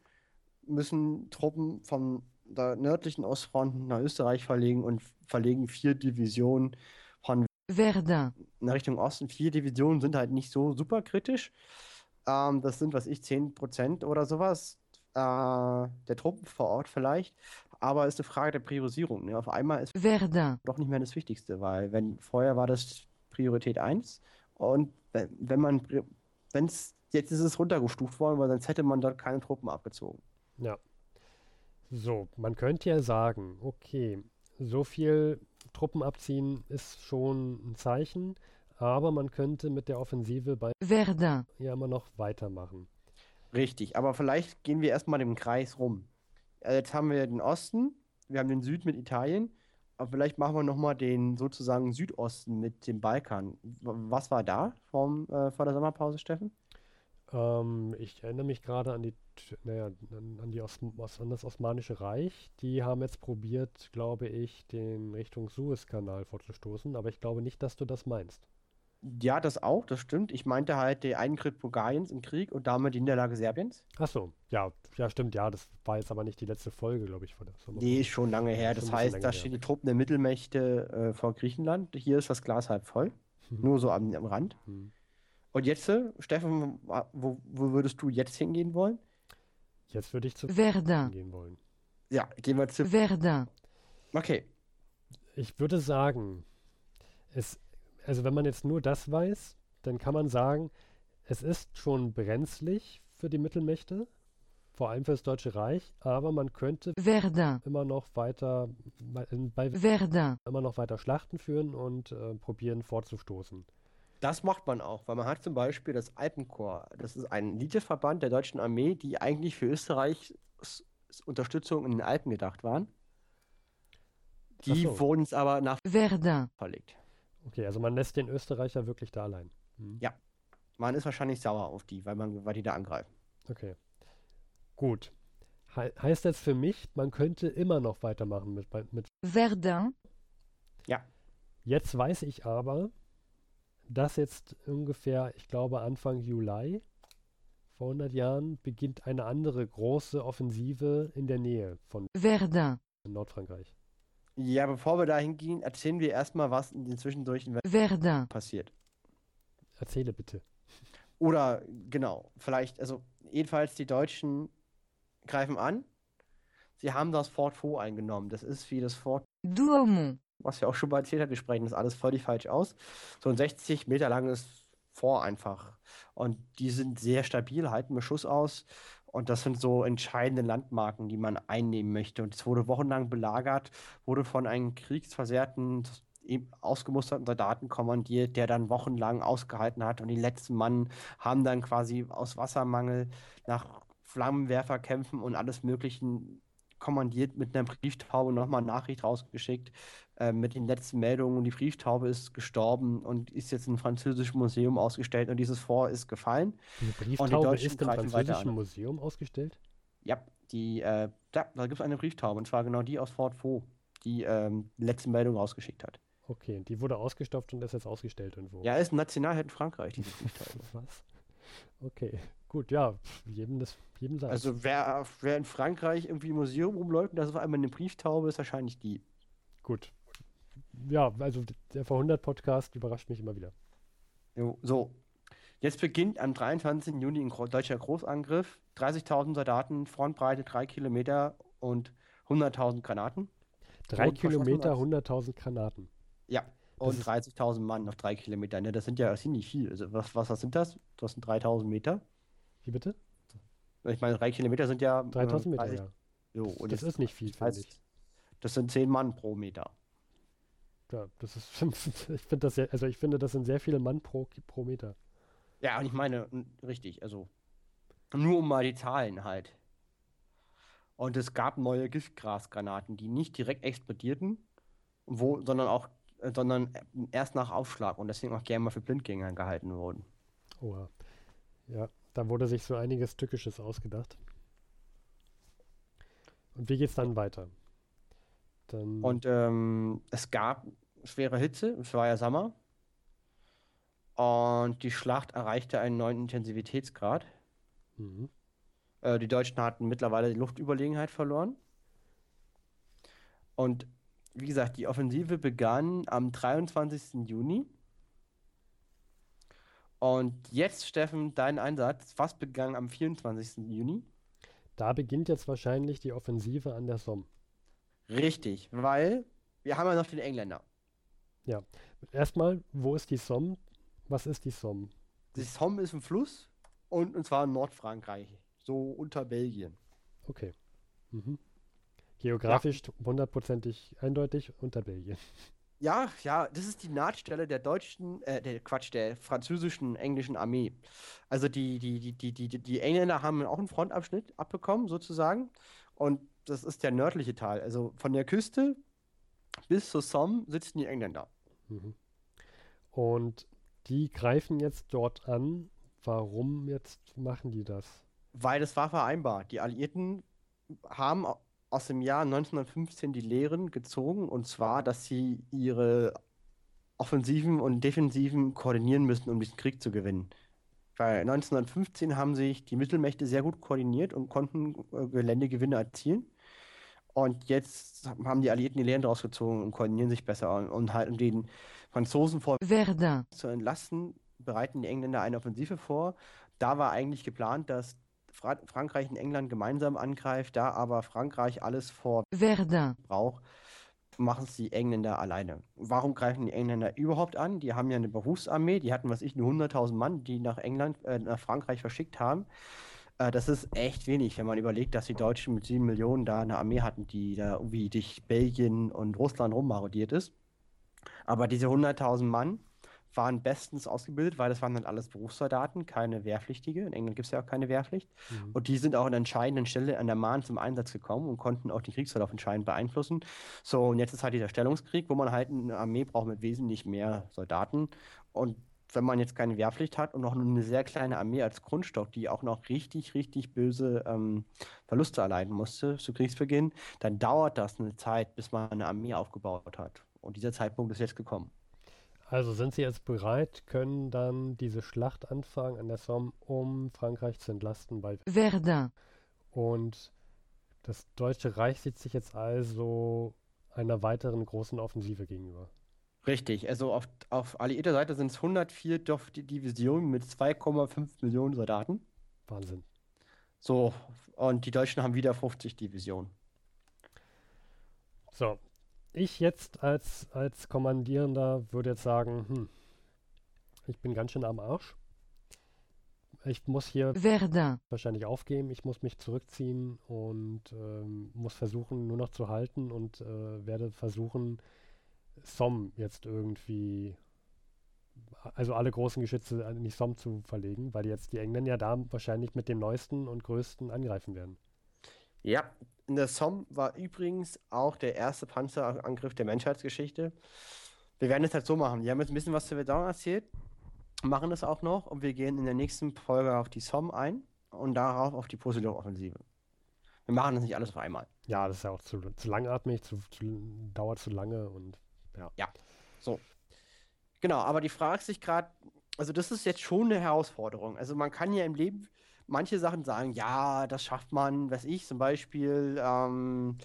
B: müssen Truppen von der nördlichen Ostfront nach Österreich verlegen und verlegen vier Divisionen
D: Verdun,
B: in Richtung Osten. Vier Divisionen sind halt nicht so super kritisch. Ähm, das sind, was ich, 10% oder sowas äh, der Truppen vor Ort vielleicht. Aber ist eine Frage der Priorisierung. Ne? Auf einmal ist
D: Verdun,
B: doch nicht mehr das Wichtigste, weil wenn vorher war das Priorität 1 und wenn, wenn man wenn es jetzt ist es runtergestuft worden, weil sonst hätte man dort keine Truppen abgezogen.
A: Ja. So, man könnte ja sagen, okay, so viel Truppen abziehen ist schon ein Zeichen, aber man könnte mit der Offensive bei
D: Verdun,
A: ja immer noch weitermachen.
B: Richtig, aber vielleicht gehen wir erstmal im Kreis rum. Äh, Jetzt haben wir den Osten, wir haben den Süden mit Italien, aber vielleicht machen wir nochmal den sozusagen Südosten mit dem Balkan. Was war da vom, äh, vor der Sommerpause, Steffen?
A: Ähm, ich erinnere mich gerade an die, naja, an, die Os Os an das Osmanische Reich. Die haben jetzt probiert, glaube ich, den Richtung Suezkanal vorzustoßen, aber ich glaube nicht, dass du das meinst.
B: Ja, das auch, das stimmt. Ich meinte halt den Eintritt Bulgariens im Krieg und damit die Niederlage Serbiens.
A: Ach so, ja, ja, stimmt, ja, das war jetzt aber nicht die letzte Folge, glaube ich, von der Sommerpause.
B: Nee, ist schon lange her. Das
A: bisschen
B: heißt, da stehen die Truppen der Mittelmächte äh, vor Griechenland. Hier ist das Glas halb voll.
A: Mhm.
B: Nur so am, am Rand.
A: Hm.
B: Und jetzt, äh, Steffen, wo, wo würdest du jetzt hingehen wollen?
A: Jetzt würde ich zu
D: Verdun,
A: gehen wollen.
B: Ja, gehen wir zu.
D: Verdun,
B: Okay.
A: Ich würde sagen, es, also wenn man jetzt nur das weiß, dann kann man sagen, es ist schon brenzlig für die Mittelmächte, vor allem für das Deutsche Reich, aber man könnte
D: Verdun,
A: immer noch weiter bei, bei
D: Verdun,
A: immer noch weiter Schlachten führen und äh, probieren vorzustoßen.
B: Das macht man auch, weil man hat zum Beispiel das Alpenkorps. Das ist ein Eliteverband der deutschen Armee, die eigentlich für Österreichs Unterstützung in den Alpen gedacht waren. Die
A: so.
B: wurden es aber nach
D: Verdun,
B: verlegt.
A: Okay, also man lässt den Österreicher wirklich da allein. Hm.
B: Ja. Man ist wahrscheinlich sauer auf die, weil, man, weil die da angreifen.
A: Okay. Gut. He heißt das für mich, man könnte immer noch weitermachen mit, mit
D: Verdun,
A: Jetzt weiß ich aber, dass jetzt ungefähr, ich glaube Anfang Juli vor 100 Jahren beginnt eine andere große Offensive in der Nähe von
D: Verdun,
A: Nordfrankreich.
B: Ja, bevor wir da hingehen, erzählen wir erstmal, was in den Zwischendurch in
D: Verdun,
B: passiert.
A: Erzähle bitte.
B: Oder genau, vielleicht, also jedenfalls die Deutschen greifen an. Sie haben das Fort Vaux eingenommen. Das ist wie das Fort,
D: Douaumont,
B: was wir auch schon mal erzählt haben. Wir sprechen das alles völlig falsch aus. So ein 60 Meter langes Fort einfach. Und die sind sehr stabil, halten Beschuss aus. Und das sind so entscheidende Landmarken, die man einnehmen möchte. Und es wurde wochenlang belagert, wurde von einem kriegsversehrten, ausgemusterten Soldaten kommandiert, der dann wochenlang ausgehalten hat. Und die letzten Mann haben dann quasi aus Wassermangel nach Flammenwerferkämpfen und alles Möglichen kommandiert mit einer Brieftaube nochmal Nachricht rausgeschickt äh, mit den letzten Meldungen. Und die Brieftaube ist gestorben und ist jetzt im französischen Museum ausgestellt. Und dieses Fort ist gefallen.
A: Diese Brieftaube
B: Deutschen
A: ist im französischen
B: an.
A: Museum ausgestellt.
B: Ja, Die, äh, da, da gibt es eine Brieftaube, und zwar genau die aus Fort Vaux, die ähm, die letzte Meldung rausgeschickt hat.
A: Okay, die wurde ausgestopft und ist jetzt ausgestellt irgendwo.
B: Ja, ist ein Nationalheld in Frankreich, diese Brieftaube.
A: Was? Okay, gut, ja, jedem das, jedem sein.
B: also wer, wer in Frankreich irgendwie im Museum rumläuft und da ist auf einmal eine Brieftaube, ist wahrscheinlich die.
A: gut. Ja, also der V100-Podcast überrascht mich immer wieder.
B: Jo, so, jetzt beginnt am 23. Juni ein deutscher Großangriff. 30.000 Soldaten, Frontbreite 3 Kilometer und 100.000 Granaten.
A: Drei
B: Rot verschossen
A: Kilometer,
B: als-
A: 100.000 Granaten.
B: Ja,
A: Das
B: und
A: ist-
B: 30.000 Mann auf 3 Kilometer. Ne? Das sind ja ziemlich viel. Also was, was, was sind das? Das sind 3.000 Meter.
A: Wie bitte?
B: Ich meine, 3 Kilometer sind ja. äh,
A: 3000 Meter,
B: 30
A: ja.
B: Jo,
A: Das
B: jetzt
A: ist nicht viel, finde
B: heißt,
A: ich.
B: Das sind 10 Mann pro Meter.
A: Ja, das ist, ich finde das sehr, also ich finde, das sind sehr viele Mann pro, pro Meter.
B: Ja, und ich meine, richtig, also nur um mal die Zahlen halt. Und es gab neue Giftgrasgranaten, die nicht direkt explodierten, wo, sondern auch, äh, sondern erst nach Aufschlag und deswegen auch gerne mal für Blindgänger gehalten wurden.
A: Oha. Ja, da wurde sich so einiges Tückisches ausgedacht. Und wie geht's dann weiter? Dann,
B: Und ähm, es gab schwere Hitze, es war ja Sommer. Und die Schlacht erreichte einen neuen Intensivitätsgrad.
A: mhm.
B: Äh, die Deutschen hatten mittlerweile die Luftüberlegenheit verloren. Und wie gesagt, die Offensive begann am 23. Juni. Und jetzt, Steffen, dein Einsatz. Was begann am 24. Juni?
A: Da beginnt jetzt wahrscheinlich die Offensive an der Somme.
B: Richtig, weil wir haben ja noch den Engländer.
A: Erstmal, wo ist die Somme? Was ist die Somme?
B: Die Somme ist ein Fluss und, und zwar in Nordfrankreich, so unter Belgien.
A: Okay. Mhm. Geografisch hundertprozentig eindeutig unter Belgien.
B: Ja, ja, das ist die Nahtstelle der deutschen, äh, der Quatsch, der französischen, englischen Armee. Also die, die, die, die, die, die Engländer haben auch einen Frontabschnitt abbekommen, sozusagen. Und das ist der nördliche Teil. Also von der Küste bis zur Somme sitzen die Engländer.
A: Mhm. Und die greifen jetzt dort an. Warum jetzt machen die das?
B: Weil das war vereinbart. Die Alliierten haben au- aus dem Jahr 1915 die Lehren gezogen, und zwar, dass sie ihre Offensiven und Defensiven koordinieren müssen, um diesen Krieg zu gewinnen. Weil 1915 haben sich die Mittelmächte sehr gut koordiniert und konnten äh, Geländegewinne erzielen. Und jetzt haben die Alliierten die Lehren daraus gezogen und koordinieren sich besser und, und halten den Franzosen vor
D: Verdun,
B: zu entlasten, bereiten die Engländer eine Offensive vor. Da war eigentlich geplant, dass Fra Frankreich und England gemeinsam angreift, da aber Frankreich alles vor
D: Verdun,
B: braucht, machen es die Engländer alleine. Warum greifen die Engländer überhaupt an? Die haben ja eine Berufsarmee, die hatten, was ich, nur 100.000 Mann, die nach England, äh, nach Frankreich verschickt haben. Äh, das ist echt wenig, wenn man überlegt, dass die Deutschen mit 7 Millionen da eine Armee hatten, die da irgendwie durch Belgien und Russland rummarodiert ist. Aber diese 100.000 Mann waren bestens ausgebildet, weil das waren dann alles Berufssoldaten, keine Wehrpflichtige. In England gibt es ja auch keine Wehrpflicht.
A: Mhm.
B: Und die sind auch an der entscheidenden Stelle an der Mahn zum Einsatz gekommen und konnten auch den Kriegsverlauf entscheidend beeinflussen. So, und jetzt ist halt dieser Stellungskrieg, wo man halt eine Armee braucht mit wesentlich mehr Soldaten. Und wenn man jetzt keine Wehrpflicht hat und noch eine sehr kleine Armee als Grundstock, die auch noch richtig, richtig böse ähm, Verluste erleiden musste zu Kriegsbeginn, dann dauert das eine Zeit, bis man eine Armee aufgebaut hat. Und dieser Zeitpunkt ist jetzt gekommen.
A: Also sind sie jetzt bereit, können dann diese Schlacht anfangen an der Somme, um Frankreich zu entlasten. Weil
D: Verdun,
A: und das Deutsche Reich sieht sich jetzt also einer weiteren großen Offensive gegenüber.
B: Richtig, also auf, auf alliierter Seite sind es 104 Dof- Divisionen mit 2,5 Millionen Soldaten.
A: Wahnsinn.
B: So, und die Deutschen haben wieder 50 Divisionen.
A: So, ich jetzt als, als Kommandierender würde jetzt sagen, hm, ich bin ganz schön am Arsch. Ich muss hier
D: Verdun,
A: wahrscheinlich aufgeben, ich muss mich zurückziehen und ähm, muss versuchen, nur noch zu halten und äh, werde versuchen, Somme jetzt irgendwie, also alle großen Geschütze in die Somme zu verlegen, weil jetzt die Engländer ja da wahrscheinlich mit dem neuesten und größten angreifen werden.
B: Ja, in der Somme war übrigens auch der erste Panzerangriff der Menschheitsgeschichte. Wir werden es halt so machen. Wir haben jetzt ein bisschen was zu Verdun erzählt, machen das auch noch und wir gehen in der nächsten Folge auf die Somme ein und darauf auf die Poseidon-Offensive. Wir machen das nicht alles auf einmal.
A: Ja, das ist ja auch zu, zu langatmig, zu, zu, dauert zu lange und
B: Genau, aber die fragt sich gerade, also das ist jetzt schon eine Herausforderung. Also man kann ja im Leben manche Sachen sagen, ja, das schafft man, weiß ich, zum Beispiel, ähm,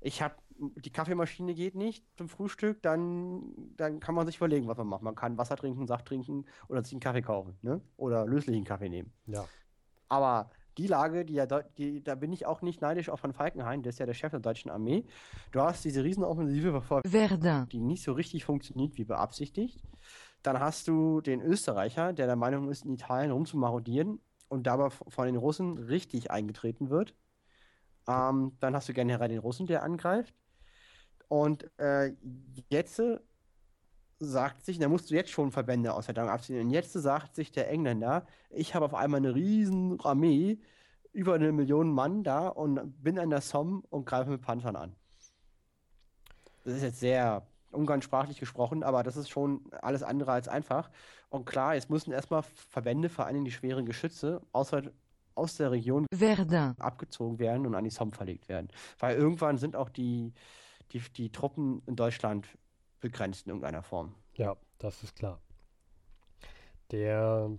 B: ich habe, die Kaffeemaschine geht nicht zum Frühstück, dann, dann kann man sich überlegen, was man macht. Man kann Wasser trinken, Saft trinken oder sich einen Kaffee kaufen, ne? Oder löslichen Kaffee nehmen.
A: ja.
B: Aber die Lage, die ja, die, da bin ich auch nicht neidisch auf von Falkenhayn, der ist ja der Chef der deutschen Armee. Du hast diese Riesenoffensive verfolgt
D: Verdun,
B: die nicht so richtig funktioniert wie beabsichtigt. Dann hast du den Österreicher, der der Meinung ist, in Italien rumzumarodieren und dabei von den Russen richtig eingetreten wird. Ähm, dann hast du generell den Russen, der angreift. Und äh, jetzt sagt sich, da musst du jetzt schon Verbände aus der Verdammt abziehen. Und jetzt sagt sich der Engländer, ich habe auf einmal eine riesen Armee, über eine Million Mann da und bin an der Somme und greife mit Panzern an. Das ist jetzt sehr umgangssprachlich gesprochen, aber das ist schon alles andere als einfach. Und klar, jetzt müssen erstmal Verbände, vor allem die schweren Geschütze, außer, aus der Region
D: Verdun,
B: abgezogen werden und an die Somme verlegt werden. Weil irgendwann sind auch die, die, die Truppen in Deutschland begrenzt in irgendeiner Form.
A: Ja, das ist klar. Der,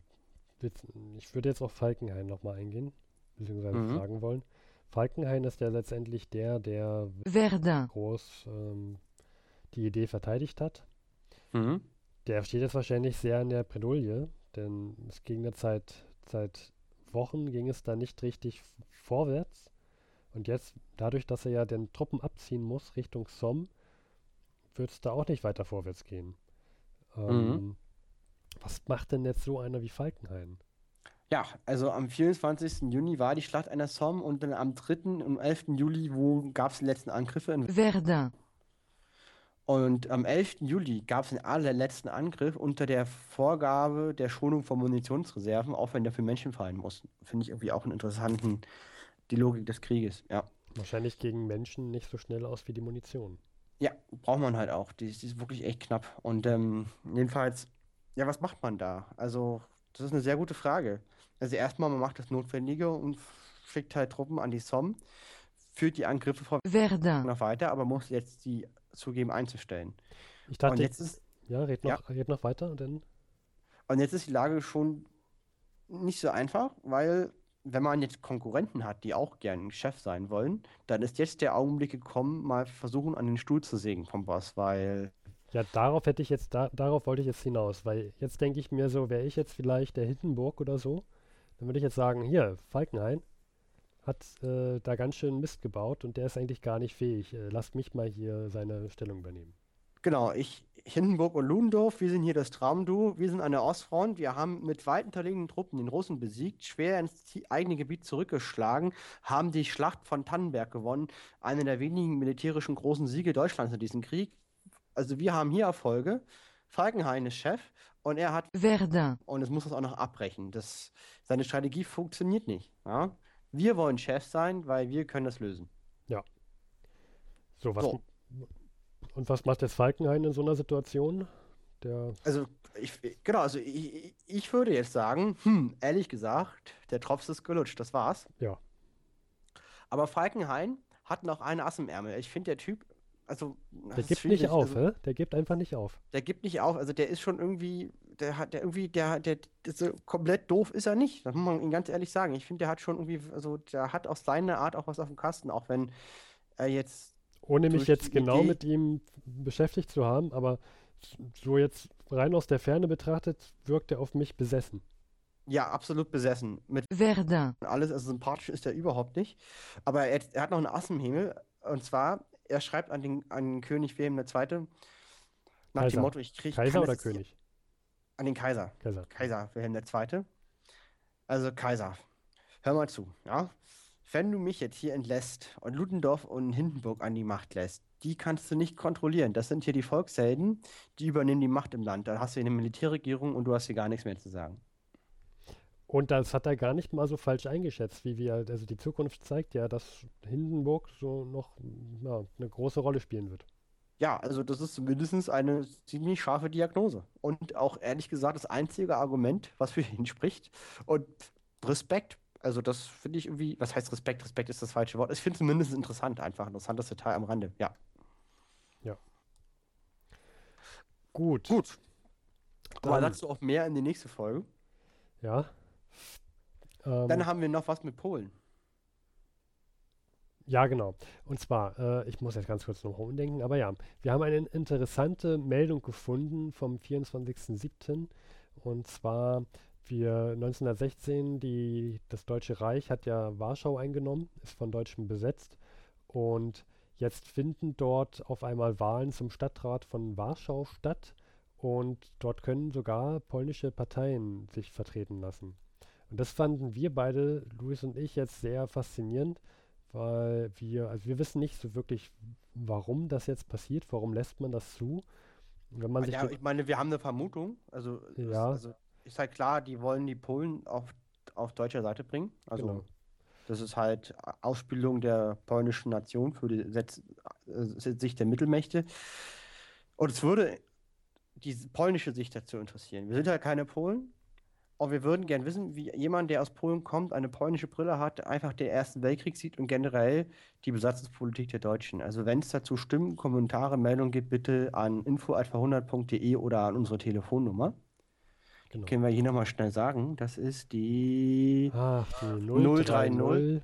A: ich würde jetzt auf Falkenhayn nochmal eingehen, beziehungsweise
B: Mhm.
A: fragen wollen. Falkenhayn ist ja letztendlich der, der
D: Verdun,
A: groß ähm, die Idee verteidigt hat.
B: Mhm.
A: Der steht jetzt wahrscheinlich sehr in der Bredouille, denn es ging jetzt seit, seit Wochen ging es da nicht richtig vorwärts. Und jetzt, dadurch, dass er ja den Truppen abziehen muss Richtung Somme, wird es da auch nicht weiter vorwärts gehen. Ähm, Was macht denn jetzt so einer wie Falkenhayn?
B: Ja, also am 24. Juni war die Schlacht an der Somme und dann am 3. und 11. Juli, wo gab es die letzten Angriffe in
D: Verdun,
B: Und am 11. Juli gab es den allerletzten Angriff unter der Vorgabe der Schonung von Munitionsreserven, auch wenn dafür Menschen fallen mussten. Finde ich irgendwie auch einen interessanten, die Logik des Krieges, ja.
A: Wahrscheinlich gegen Menschen nicht so schnell aus wie die Munition.
B: Ja, braucht man halt auch. Die, ist- die ist wirklich echt knapp. Und ähm, jedenfalls, ja, was macht man da? Also, das ist eine sehr gute Frage. Also erstmal, man macht das Notwendige und schickt halt Truppen an die Somme, führt die Angriffe vor
D: Verdun,
B: noch weiter, aber muss jetzt die zugeben einzustellen.
A: Ich
B: Und
A: dachte,
B: jetzt ist
A: ja, red
B: ja.
A: noch, red noch weiter und dann.
B: Und jetzt ist die Lage schon nicht so einfach, weil wenn man jetzt Konkurrenten hat, die auch gern Chef sein wollen, dann ist jetzt der Augenblick gekommen, mal versuchen, an den Stuhl zu sägen vom Boss, weil
A: Ja, darauf hätte ich jetzt, da, darauf wollte ich jetzt hinaus, weil jetzt denke ich mir so, wäre ich jetzt vielleicht der Hindenburg oder so, dann würde ich jetzt sagen, hier, Falkenhayn hat äh, da ganz schön Mist gebaut und der ist eigentlich gar nicht fähig. Äh, lasst mich mal hier seine Stellung übernehmen.
B: Genau, ich, Hindenburg und Ludendorff, wir sind hier das Traumduo, wir sind an der Ostfront, wir haben mit weit unterlegenen Truppen den Russen besiegt, schwer ins eigene Gebiet zurückgeschlagen, haben die Schlacht von Tannenberg gewonnen, eine der wenigen militärischen großen Siege Deutschlands in diesem Krieg. Also wir haben hier Erfolge. Falkenhayn ist Chef und er hat
D: Verdun,
B: und es muss das auch noch abbrechen. Das, seine Strategie funktioniert nicht. Ja? Wir wollen Chef sein, weil wir können das lösen.
A: So, was,
B: So.
A: Und was macht jetzt Falkenhayn in so einer Situation? Der,
B: Also, ich, genau, also ich, ich würde jetzt sagen, hm, ehrlich gesagt, der Tropf ist gelutscht, das war's.
A: Ja.
B: Aber Falkenhayn hat noch einen Ass im Ärmel. Ich finde, der Typ, also,
A: der gibt nicht auf,
B: also,
A: hä? Der gibt einfach nicht auf.
B: Der gibt nicht auf, also der ist schon irgendwie, der hat, der irgendwie, der, der, der so komplett doof ist er nicht. Das muss man ihm ganz ehrlich sagen. Ich finde, der hat schon irgendwie, also der hat aus seiner Art auch was auf dem Kasten, auch wenn er jetzt
A: Ohne mich jetzt genau
B: Idee-
A: mit ihm beschäftigt zu haben, aber so jetzt rein aus der Ferne betrachtet, wirkt er auf mich besessen.
B: Ja, absolut besessen. Mit
D: Verdun,
B: alles, also sympathisch ist er überhaupt nicht. Aber er, er hat noch einen Ass im Himmel. Und zwar, er schreibt an den, an König Wilhelm II. nach
A: Kaiser.
B: dem Motto, ich kriege
A: Kaiser oder König?
B: An den Kaiser.
A: Kaiser.
B: Kaiser Wilhelm II. Also Kaiser, hör mal zu, ja? Wenn du mich jetzt hier entlässt und Ludendorff und Hindenburg an die Macht lässt, die kannst du nicht kontrollieren. Das sind hier die Volkshelden, die übernehmen die Macht im Land. Dann hast du hier eine Militärregierung und du hast hier gar nichts mehr zu sagen.
A: Und das hat er gar nicht mal so falsch eingeschätzt, wie wir, also die Zukunft zeigt ja, dass Hindenburg so noch ja, eine große Rolle spielen wird.
B: Ja, also das ist zumindest eine ziemlich scharfe Diagnose. Und auch ehrlich gesagt das einzige Argument, was für ihn spricht. Und Respekt. Also das finde ich irgendwie, was heißt Respekt? Respekt ist das falsche Wort. Ich finde es zumindest interessant, einfach ein interessantes Detail am Rande. Ja.
A: Gut.
B: Gut. Aber
A: Dann-
B: dazu auch mehr in die nächste Folge.
A: Ja. Ähm,
B: Dann haben wir noch was mit Polen.
A: Ja, genau. Und zwar, äh, ich muss jetzt ganz kurz noch umdenken, aber ja, wir haben eine interessante Meldung gefunden vom 24.07. Und zwar, wir 1916, die, das Deutsche Reich hat ja Warschau eingenommen, ist von Deutschen besetzt. Und jetzt finden dort auf einmal Wahlen zum Stadtrat von Warschau statt. Und dort können sogar polnische Parteien sich vertreten lassen. Und das fanden wir beide, Luis und ich, jetzt sehr faszinierend, weil wir, also wir wissen nicht so wirklich, warum das jetzt passiert, warum lässt man das zu. Wenn man sich
B: Ja,
A: ge-
B: ich meine, wir haben eine Vermutung. Also,
A: Ja.
B: also ist halt klar, die wollen die Polen auf, auf deutscher Seite bringen. Also
A: Genau.
B: das ist halt Ausbildung der polnischen Nation für die Setz, äh, Sicht der Mittelmächte. Und es würde die polnische Sicht dazu interessieren. Wir sind halt keine Polen, aber wir würden gern wissen, wie jemand, der aus Polen kommt, eine polnische Brille hat, einfach den Ersten Weltkrieg sieht und generell die Besatzungspolitik der Deutschen. Also wenn es dazu Stimmen, Kommentare, Meldungen gibt, bitte an info.verhundert.de oder an unsere Telefonnummer.
A: Genau.
B: Können wir hier nochmal schnell sagen. Das ist die
A: Ach, die
B: 030
A: 030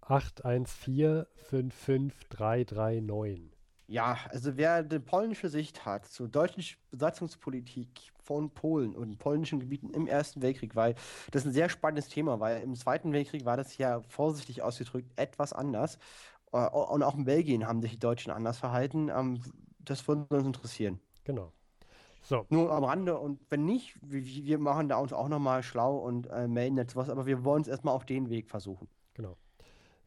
A: 814 55339.
B: Ja, also wer die polnische Sicht hat zur deutschen Besatzungspolitik von Polen und polnischen Gebieten im Ersten Weltkrieg, weil das ist ein sehr spannendes Thema, weil im Zweiten Weltkrieg war das ja vorsichtig ausgedrückt etwas anders. Äh, Und auch in Belgien haben sich die Deutschen anders verhalten. Ähm, Das würde uns interessieren.
A: Genau. So,
B: Nur am Rande und wenn nicht, wir, machen da uns auch nochmal schlau und äh, melden jetzt was, aber wir wollen es erstmal auf den Weg versuchen.
A: genau.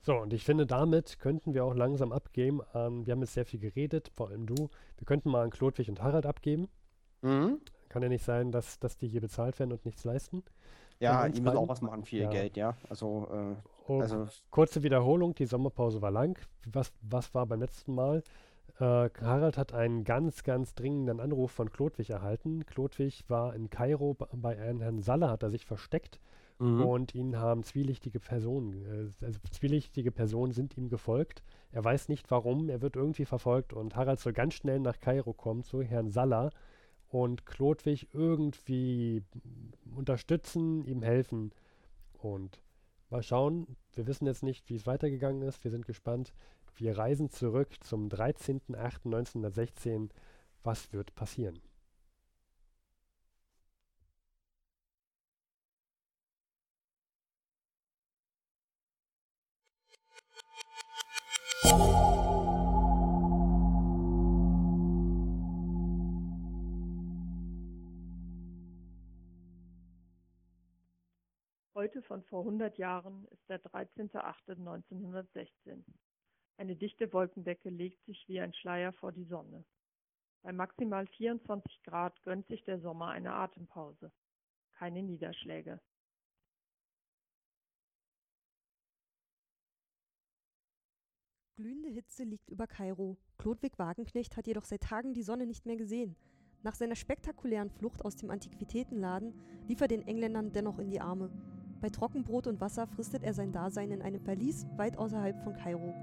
A: So, und ich finde, damit könnten wir auch langsam abgeben. an wir haben jetzt sehr viel geredet, vor allem du. Wir könnten mal an Klodwig und Harald abgeben.
B: Mhm.
A: Kann ja nicht sein, dass, dass die hier bezahlt werden und nichts leisten.
B: Ja, die müssen auch
A: beiden?
B: was machen für ihr
A: Ja.
B: Geld, ja. Also, äh,
A: Oh,
B: also
A: Kurze Wiederholung, die Sommerpause war lang. Was, was war beim letzten Mal? Äh, Harald hat einen ganz, ganz dringenden Anruf von Klodwig erhalten. Klodwig war in Kairo bei Herrn Salle, hat er sich versteckt
B: mhm.
A: und ihn haben zwielichtige Personen, äh, also zwielichtige Personen sind ihm gefolgt. Er weiß nicht warum, er wird irgendwie verfolgt und Harald soll ganz schnell nach Kairo kommen zu Herrn Saller und Klodwig irgendwie unterstützen, ihm helfen und mal schauen. Wir wissen jetzt nicht, wie es weitergegangen ist. Wir sind gespannt. Wir reisen zurück zum 13.08.1916. Was wird passieren?
E: Heute von vor 100 Jahren ist der 13.08.1916. Eine dichte Wolkendecke legt sich wie ein Schleier vor die Sonne. Bei maximal 24 Grad gönnt sich der Sommer eine Atempause. Keine Niederschläge.
F: Glühende Hitze liegt über Kairo. Chlodwig Wagenknecht hat jedoch seit Tagen die Sonne nicht mehr gesehen. Nach seiner spektakulären Flucht aus dem Antiquitätenladen lief er den Engländern dennoch in die Arme. Bei Trockenbrot und Wasser fristet er sein Dasein in einem Verlies weit außerhalb von Kairo.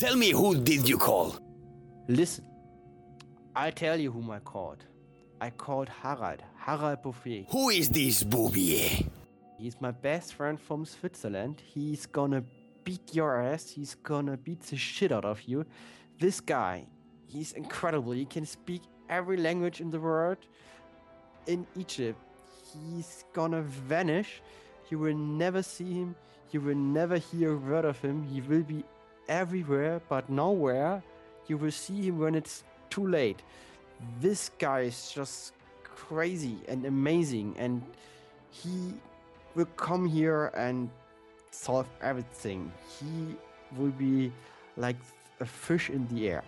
G: Tell me who did you call?
B: Listen, I tell you whom I called. I called Harald, Harald Buffet.
G: Who is this booby?
B: He's my best friend from Switzerland. He's gonna beat your ass. He's gonna beat the shit out of you. This guy, he's incredible. He can speak every language in the world. In Egypt, he's gonna vanish. You will never see him. You will never hear a word of him. He will be everywhere, but nowhere. You will see him when it's too late. This guy is just crazy and amazing, and he will come here and solve everything. He will be like a fish in the air.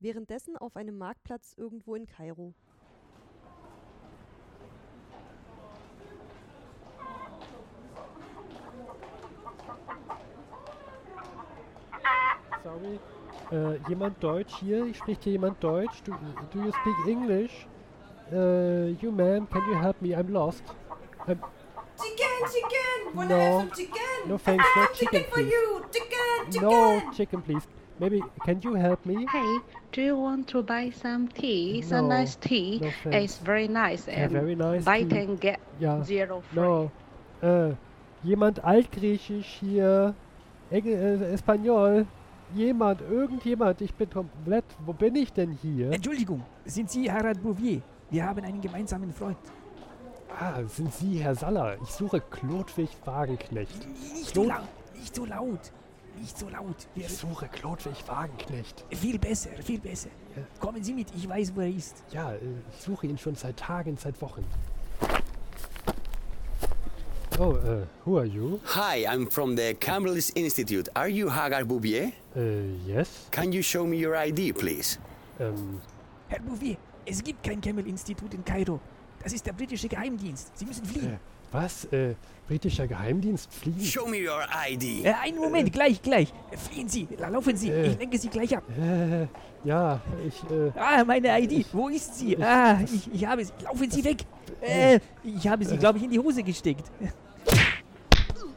F: Währenddessen auf einem Marktplatz irgendwo in Kairo.
A: Sorry. Äh, jemand Deutsch hier? Spricht hier jemand Deutsch? Do, do you speak English? Uh, you ma'am, can you help me? I'm lost. I'm,
H: Chicken, chicken! Wanna
A: No.
H: have some chicken?
A: No thanks, no
H: have
A: chicken,
H: for
A: please.
H: you! Chicken, chicken!
A: no chicken, please. Maybe can you help me?
I: Hey, do you want to buy some tea? Some
A: No,
I: nice tea.
A: no
I: it's
A: thanks.
I: very nice
A: Yeah,
I: and
A: very nice
I: buy
A: tea.
I: ten get
A: Ja.
I: zero free.
A: No. Äh, jemand altgriechisch hier. Engl äh, Espanol. Jemand, irgendjemand. Ich bin komplett. Wo bin ich denn hier?
J: Entschuldigung, sind Sie Harald Bouvier? Wir haben einen gemeinsamen Freund.
A: Ah, sind Sie Herr Saller? Ich suche Klodwig Wagenknecht.
J: Nicht so laut, nicht so laut, nicht so laut. Wir,
A: Ich suche Klodwig Wagenknecht.
J: viel besser, viel besser. Kommen Sie mit, ich weiß, wo er ist.
A: Ja, äh, ich suche ihn schon seit Tagen, seit Wochen. Oh, uh, who are you?
G: Hi, I'm from the Campbell's Institute. Are you Hagar Bouvier?
A: Uh, yes.
G: Can you show me your ID, please?
A: Ähm,
J: Herr Bouvier, es gibt kein Camel-Institut in Kairo. Das ist der britische Geheimdienst. Sie müssen fliehen.
A: äh, was? Äh, britischer Geheimdienst fliegen?
G: Show me your ID.
J: Äh, einen Moment, gleich, gleich. Fliehen Sie, la- laufen Sie,
A: Äh.
J: ich lenke Sie gleich ab.
A: Äh, ja, ich, äh,
J: Ah, meine ID, wo ist sie? Ah, ich, ich habe sie. Laufen Sie weg. Äh, ich habe sie, glaube ich, in die Hose gesteckt.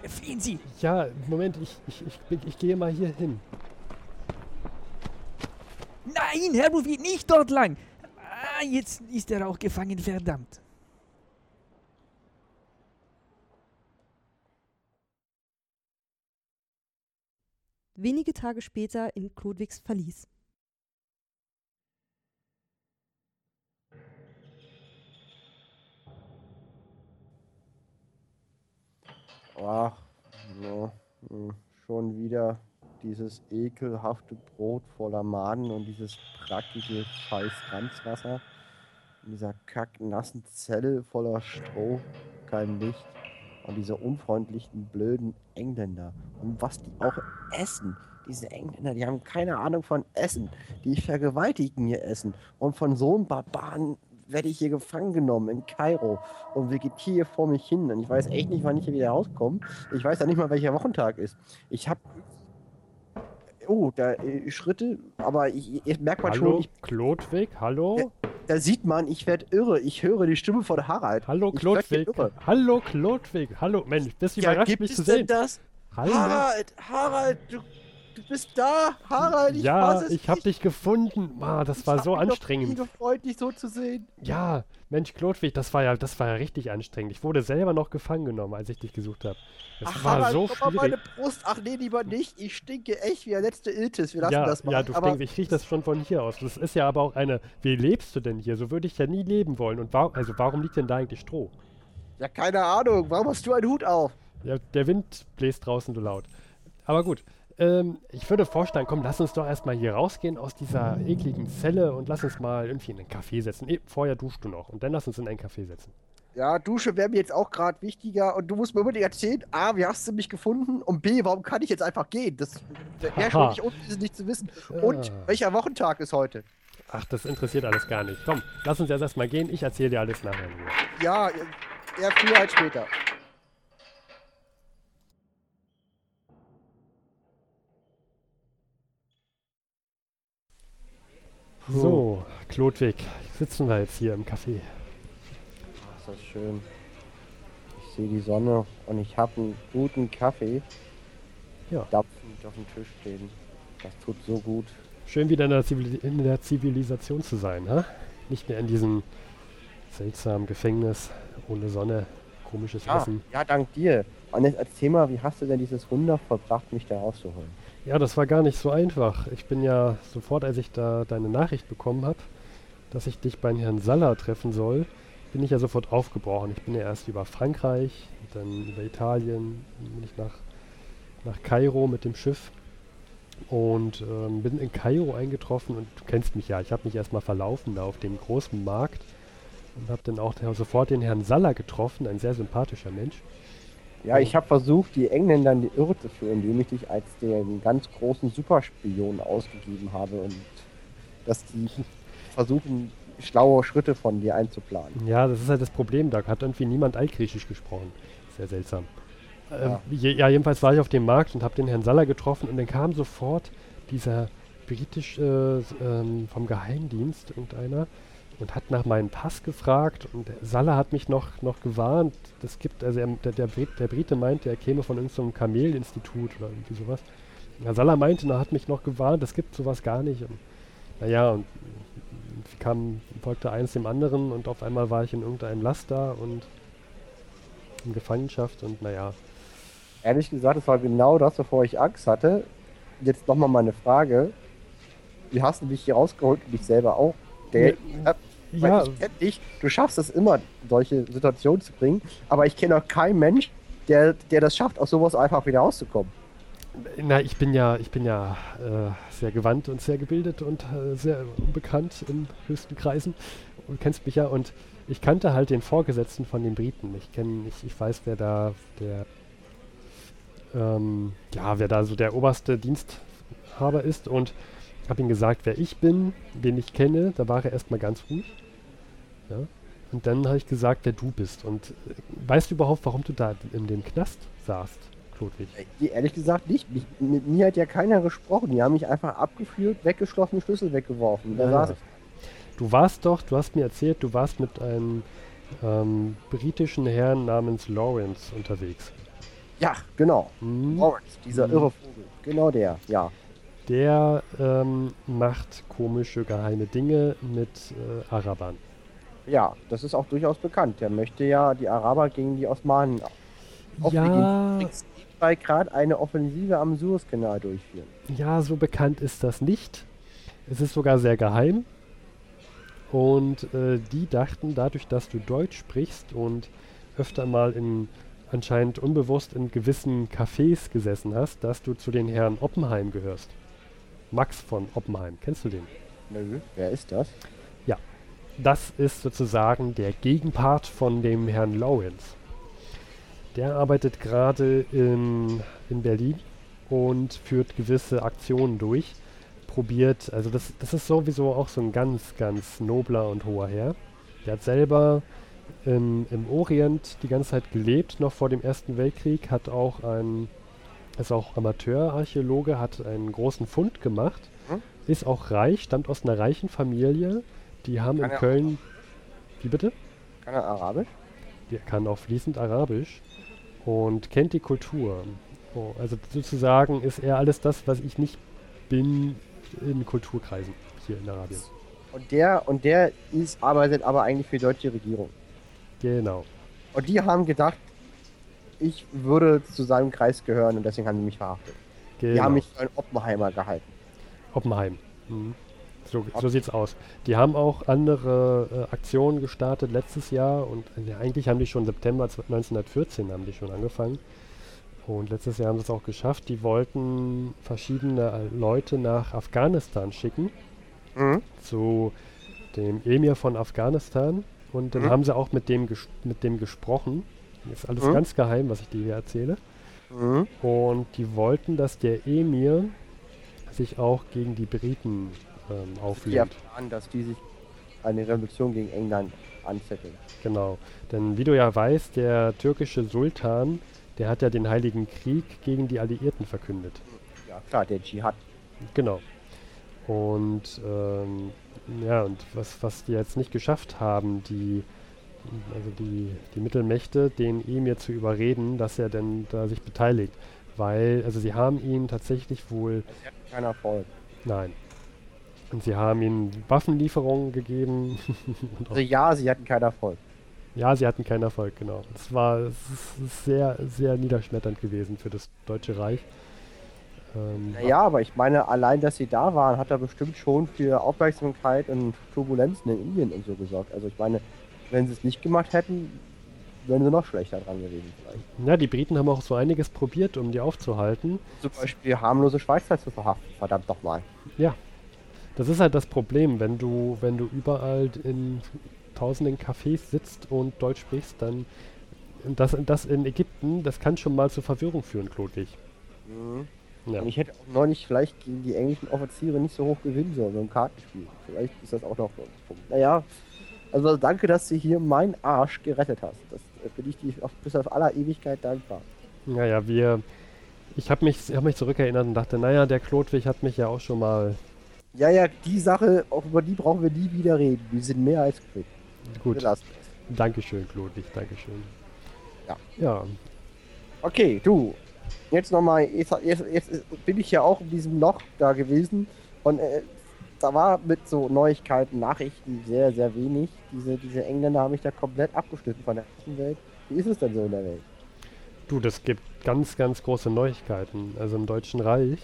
J: Fliehen Sie.
A: ja, Moment, ich, ich, ich, ich gehe mal hier hin.
J: Nein, Herr Bouvier, nicht dort lang. Ah, jetzt ist er auch gefangen, verdammt.
F: Wenige Tage später in Chlodwigs Verlies.
B: Ach, no, hm, schon wieder dieses ekelhafte Brot voller Maden und dieses brackige scheiß Ranzwasser. In dieser kacknassen Zelle voller Stroh, kein Licht. Und diese unfreundlichen, blöden Engländer. Und was die auch essen. Diese Engländer, die haben keine Ahnung von Essen. Die vergewaltigen ihr Essen. Und von so einem Barbaren werde ich hier gefangen genommen in Kairo und vegetiere vor mich hin. Und ich weiß echt nicht, wann ich hier wieder rauskomme. Ich weiß ja nicht mal, welcher Wochentag ist. Ich habe. Oh, da äh, Schritte, aber ich, ich merkt man schon,
A: Hallo,
B: ich,
A: Klodwig, hallo?
B: da sieht man, ich werde irre. Ich höre die Stimme von Harald.
A: Hallo, Klodwig. Hallo, Klodwig. Hallo, Mensch, bist du
B: Ja,
A: überrascht,
B: gibt
A: mich
B: es
A: zu
B: denn
A: sehen?
B: das?
A: Hallo.
B: Harald, Harald, du, du bist da. Harald, ich
A: ja, ich hab
B: nicht.
A: dich gefunden. Ah, das
B: Ich
A: war so
B: mich doch nie
A: anstrengend.
B: gefreut, dich so zu sehen.
A: Ja, Mensch, Klodwig, das war ja, das war ja richtig anstrengend. Ich wurde selber noch gefangen genommen, als ich dich gesucht habe. Das
B: Ach,
A: war
B: Harald,
A: so
B: komm mal
A: schwierig.
B: meine Brust. Ach nee, lieber nicht. Ich stinke echt wie der letzte Iltis. Wir lassen
A: Ja,
B: das mal.
A: ja, du
B: aber
A: stinkst, ich riech das schon von hier aus. Das ist ja aber auch eine, wie lebst du denn hier? So würde ich ja nie leben wollen. Und warum, also warum liegt denn da eigentlich Stroh?
B: Ja, keine Ahnung. Warum hast du einen Hut auf?
A: Ja, der Wind bläst draußen so laut. Aber gut, ähm, ich würde vorschlagen, komm, lass uns doch erstmal hier rausgehen aus dieser ekligen Zelle und lass uns mal irgendwie in einen Café setzen. Eh, vorher duschst du noch und dann lass uns in einen Café setzen.
B: Ja, Dusche wäre mir jetzt auch gerade wichtiger. Und du musst mir unbedingt erzählen, A, wie hast du mich gefunden? Und B, warum kann ich jetzt einfach gehen? Das wäre schon nicht unwesentlich zu wissen. Und
A: Ah.
B: welcher Wochentag ist heute?
A: Ach, das interessiert alles gar nicht. Komm, lass uns jetzt erstmal gehen. Ich erzähle dir alles nachher.
B: Ja, eher früher als später.
A: So, Klodwig, sitzen wir jetzt hier im Café.
B: Ach, ist das schön. Ich sehe die Sonne und ich habe einen guten Kaffee.
A: Ja.
B: Dampfend auf dem Tisch stehen. Das tut so gut.
A: Schön wieder in der, Zivil in der Zivilisation zu sein, ha? Nicht mehr in diesem seltsamen Gefängnis ohne Sonne, komisches
B: Ja,
A: Essen.
B: ja, dank dir. Und jetzt erzähl mal, wie hast du denn dieses Wunder vollbracht, mich da rauszuholen?
A: Ja, das war gar nicht so einfach. Ich bin ja sofort, als ich da deine Nachricht bekommen habe, dass ich dich beim Herrn Saller treffen soll, bin ich ja sofort aufgebrochen. Ich bin ja erst über Frankreich, dann über Italien, bin ich nach, nach Kairo mit dem Schiff und ähm, bin in Kairo eingetroffen und du kennst mich ja. Ich habe mich erstmal verlaufen da auf dem großen Markt und habe dann auch sofort den Herrn Saller getroffen, ein sehr sympathischer Mensch.
B: Ja, ich habe versucht, die Engländer in die Irre zu führen, indem ich dich als den ganz großen Superspion ausgegeben habe und dass die versuchen, schlaue Schritte von dir einzuplanen.
A: Ja, das ist halt das Problem. Da hat irgendwie niemand Altgriechisch gesprochen. Sehr seltsam. Ähm,
B: Ja.
A: je, ja, jedenfalls war ich auf dem Markt und habe den Herrn Saller getroffen und dann kam sofort dieser britische ähm, vom Geheimdienst, irgendeiner, und hat nach meinem Pass gefragt und Salah hat mich noch, noch gewarnt. Das gibt, also er, der, der, der Brite meinte, er käme von irgendeinem Kamelinstitut oder irgendwie sowas. Ja, Salah meinte, er hat mich noch gewarnt, es gibt sowas gar nicht. Und, naja, und kam, folgte eins dem anderen und auf einmal war ich in irgendeinem Laster und in Gefangenschaft und naja.
B: Ehrlich gesagt, das war genau das, wovor ich Angst hatte. Jetzt nochmal meine Frage. Wie hast du dich hier rausgeholt und dich selber auch? Der,
A: Ja,
B: Weil
A: ja,
B: ich kenn dich, du schaffst es immer, solche Situationen zu bringen, aber ich kenne auch keinen Mensch, der, der das schafft, aus sowas einfach wieder rauszukommen.
A: na, ich bin ja, ich bin ja äh, sehr gewandt und sehr gebildet und äh, sehr unbekannt in höchsten Kreisen. Du kennst mich ja und ich kannte halt den Vorgesetzten von den Briten. Ich kenne, ich, ich weiß, wer da der ähm, ja, wer da so der oberste Diensthaber ist und habe ihm gesagt, wer ich bin, wen ich kenne. Da war er erstmal ganz ruhig. Ja. Und dann habe ich gesagt, wer du bist. Und äh, weißt du überhaupt, warum du da in dem Knast saßt, Klodwig?
B: Äh, Ehrlich gesagt nicht. Mich, mit mir hat ja keiner gesprochen. Die haben mich einfach abgeführt, weggeschlossen, Schlüssel weggeworfen. Da
A: Ja,
B: saß ich.
A: Du warst doch, du hast mir erzählt, du warst mit einem ähm, britischen Herrn namens Lawrence unterwegs.
B: Ja, genau.
A: Mhm.
B: Lawrence, dieser
A: Mhm.
B: irre Vogel. Genau der, ja.
A: Der ähm, macht komische geheime Dinge mit äh, Arabern.
B: Ja, das ist auch durchaus bekannt. Der möchte ja die Araber gegen die Osmanen.
A: Ja,
B: bei gerade eine Offensive am Suezkanal durchführen.
A: ja, so bekannt ist das nicht. Es ist sogar sehr geheim. Und äh, die dachten, dadurch, dass du Deutsch sprichst und öfter mal in anscheinend unbewusst in gewissen Cafés gesessen hast, dass du zu den Herren Oppenheim gehörst. Max von Oppenheim, kennst du den?
B: Nö, wer ist das?
A: Das ist sozusagen der Gegenpart von dem Herrn Lawrence. Der arbeitet gerade in, in Berlin und führt gewisse Aktionen durch. Probiert, also das, das ist sowieso auch so ein ganz, ganz nobler und hoher Herr. Der hat selber im, im Orient die ganze Zeit gelebt, noch vor dem Ersten Weltkrieg, hat auch ein, ist auch Amateurarchäologe, hat einen großen Fund gemacht,
B: Hm?
A: ist auch reich, stammt aus einer reichen Familie. Die haben
B: Kann
A: in Köln. Wie bitte?
B: Kann er Arabisch?
A: Der kann auch fließend Arabisch und kennt die Kultur. Oh, also sozusagen ist er alles das, was ich nicht bin in Kulturkreisen hier in Arabien.
B: Und der, und der ist, arbeitet aber eigentlich für die deutsche Regierung.
A: Genau.
B: Und die haben gedacht, ich würde zu seinem Kreis gehören und deswegen haben die mich verhaftet.
A: genau.
B: Die haben mich für einen Oppenheimer gehalten.
A: Oppenheim. Mhm. So, so sieht's aus. Die haben auch andere äh, Aktionen gestartet letztes Jahr und äh, eigentlich haben die schon September 1914 haben die schon angefangen. Und letztes Jahr haben sie es auch geschafft. Die wollten verschiedene äh, Leute nach Afghanistan schicken,
B: Mhm.
A: zu dem Emir von Afghanistan. Und dann
B: Mhm.
A: haben sie auch mit dem, mit dem gesprochen. Ist alles
B: Mhm.
A: ganz geheim, was ich dir hier erzähle.
B: Mhm.
A: Und die wollten, dass der Emir sich auch gegen die Briten ähm,
B: Die
A: auflehnt.
B: erfahren, dass die sich eine Revolution gegen England anzetteln.
A: Genau. Denn wie du ja weißt, der türkische Sultan, der hat ja den Heiligen Krieg gegen die Alliierten verkündet.
B: Ja klar, der Dschihad.
A: Genau. Und ähm, ja, und was, was die jetzt nicht geschafft haben, die also die, die Mittelmächte, den Emir zu überreden, dass er denn da sich beteiligt. Weil, also sie haben ihn tatsächlich wohl
B: Kein Erfolg.
A: Nein. Und sie haben ihnen Waffenlieferungen gegeben.
B: Also ja, sie hatten keinen Erfolg.
A: ja, sie hatten keinen Erfolg, genau. Es war es ist sehr, sehr niederschmetternd gewesen für das Deutsche Reich. Ähm,
B: Naja, aber ich meine, allein, dass sie da waren, hat da bestimmt schon für Aufmerksamkeit und Turbulenzen in Indien und so gesorgt. Also ich meine, wenn sie es nicht gemacht hätten, wären sie noch schlechter dran gewesen vielleicht.
A: Ja, die Briten haben auch so einiges probiert, um die aufzuhalten.
B: Zum Beispiel harmlose Schweizer zu verhaften, verdammt nochmal.
A: Das ist halt das Problem, wenn du, wenn du überall in tausenden Cafés sitzt und Deutsch sprichst, dann und das, das in Ägypten, das kann schon mal zu Verwirrung führen, Klodwig. Ja.
B: Und ich hätte auch neulich vielleicht gegen die englischen Offiziere nicht so hoch gewinnen sollen beim Kartenspiel. Vielleicht ist das auch noch so ein Punkt. Naja, also danke, dass du hier meinen Arsch gerettet hast. Das äh, bin ich dir auf, bis auf aller Ewigkeit dankbar.
A: Naja, wir, Ich habe mich, hab mich zurückerinnert und dachte, naja, der Klodwig hat mich ja auch schon mal.
B: Ja, ja, die Sache, auch über die brauchen wir nie wieder reden. Wir sind mehr als quick.
A: Gut. Dankeschön, Klodwig, Dankeschön.
B: Ja.
A: Ja,
B: Okay, du. Jetzt nochmal, jetzt, jetzt, jetzt bin ich ja auch in diesem Loch da gewesen und äh, da war mit so Neuigkeiten, Nachrichten sehr, sehr wenig. Diese, diese Engländer haben mich da komplett abgeschnitten von der ganzen Welt. Wie ist es denn so in der Welt?
A: du, das gibt ganz, ganz große Neuigkeiten. Also im Deutschen Reich,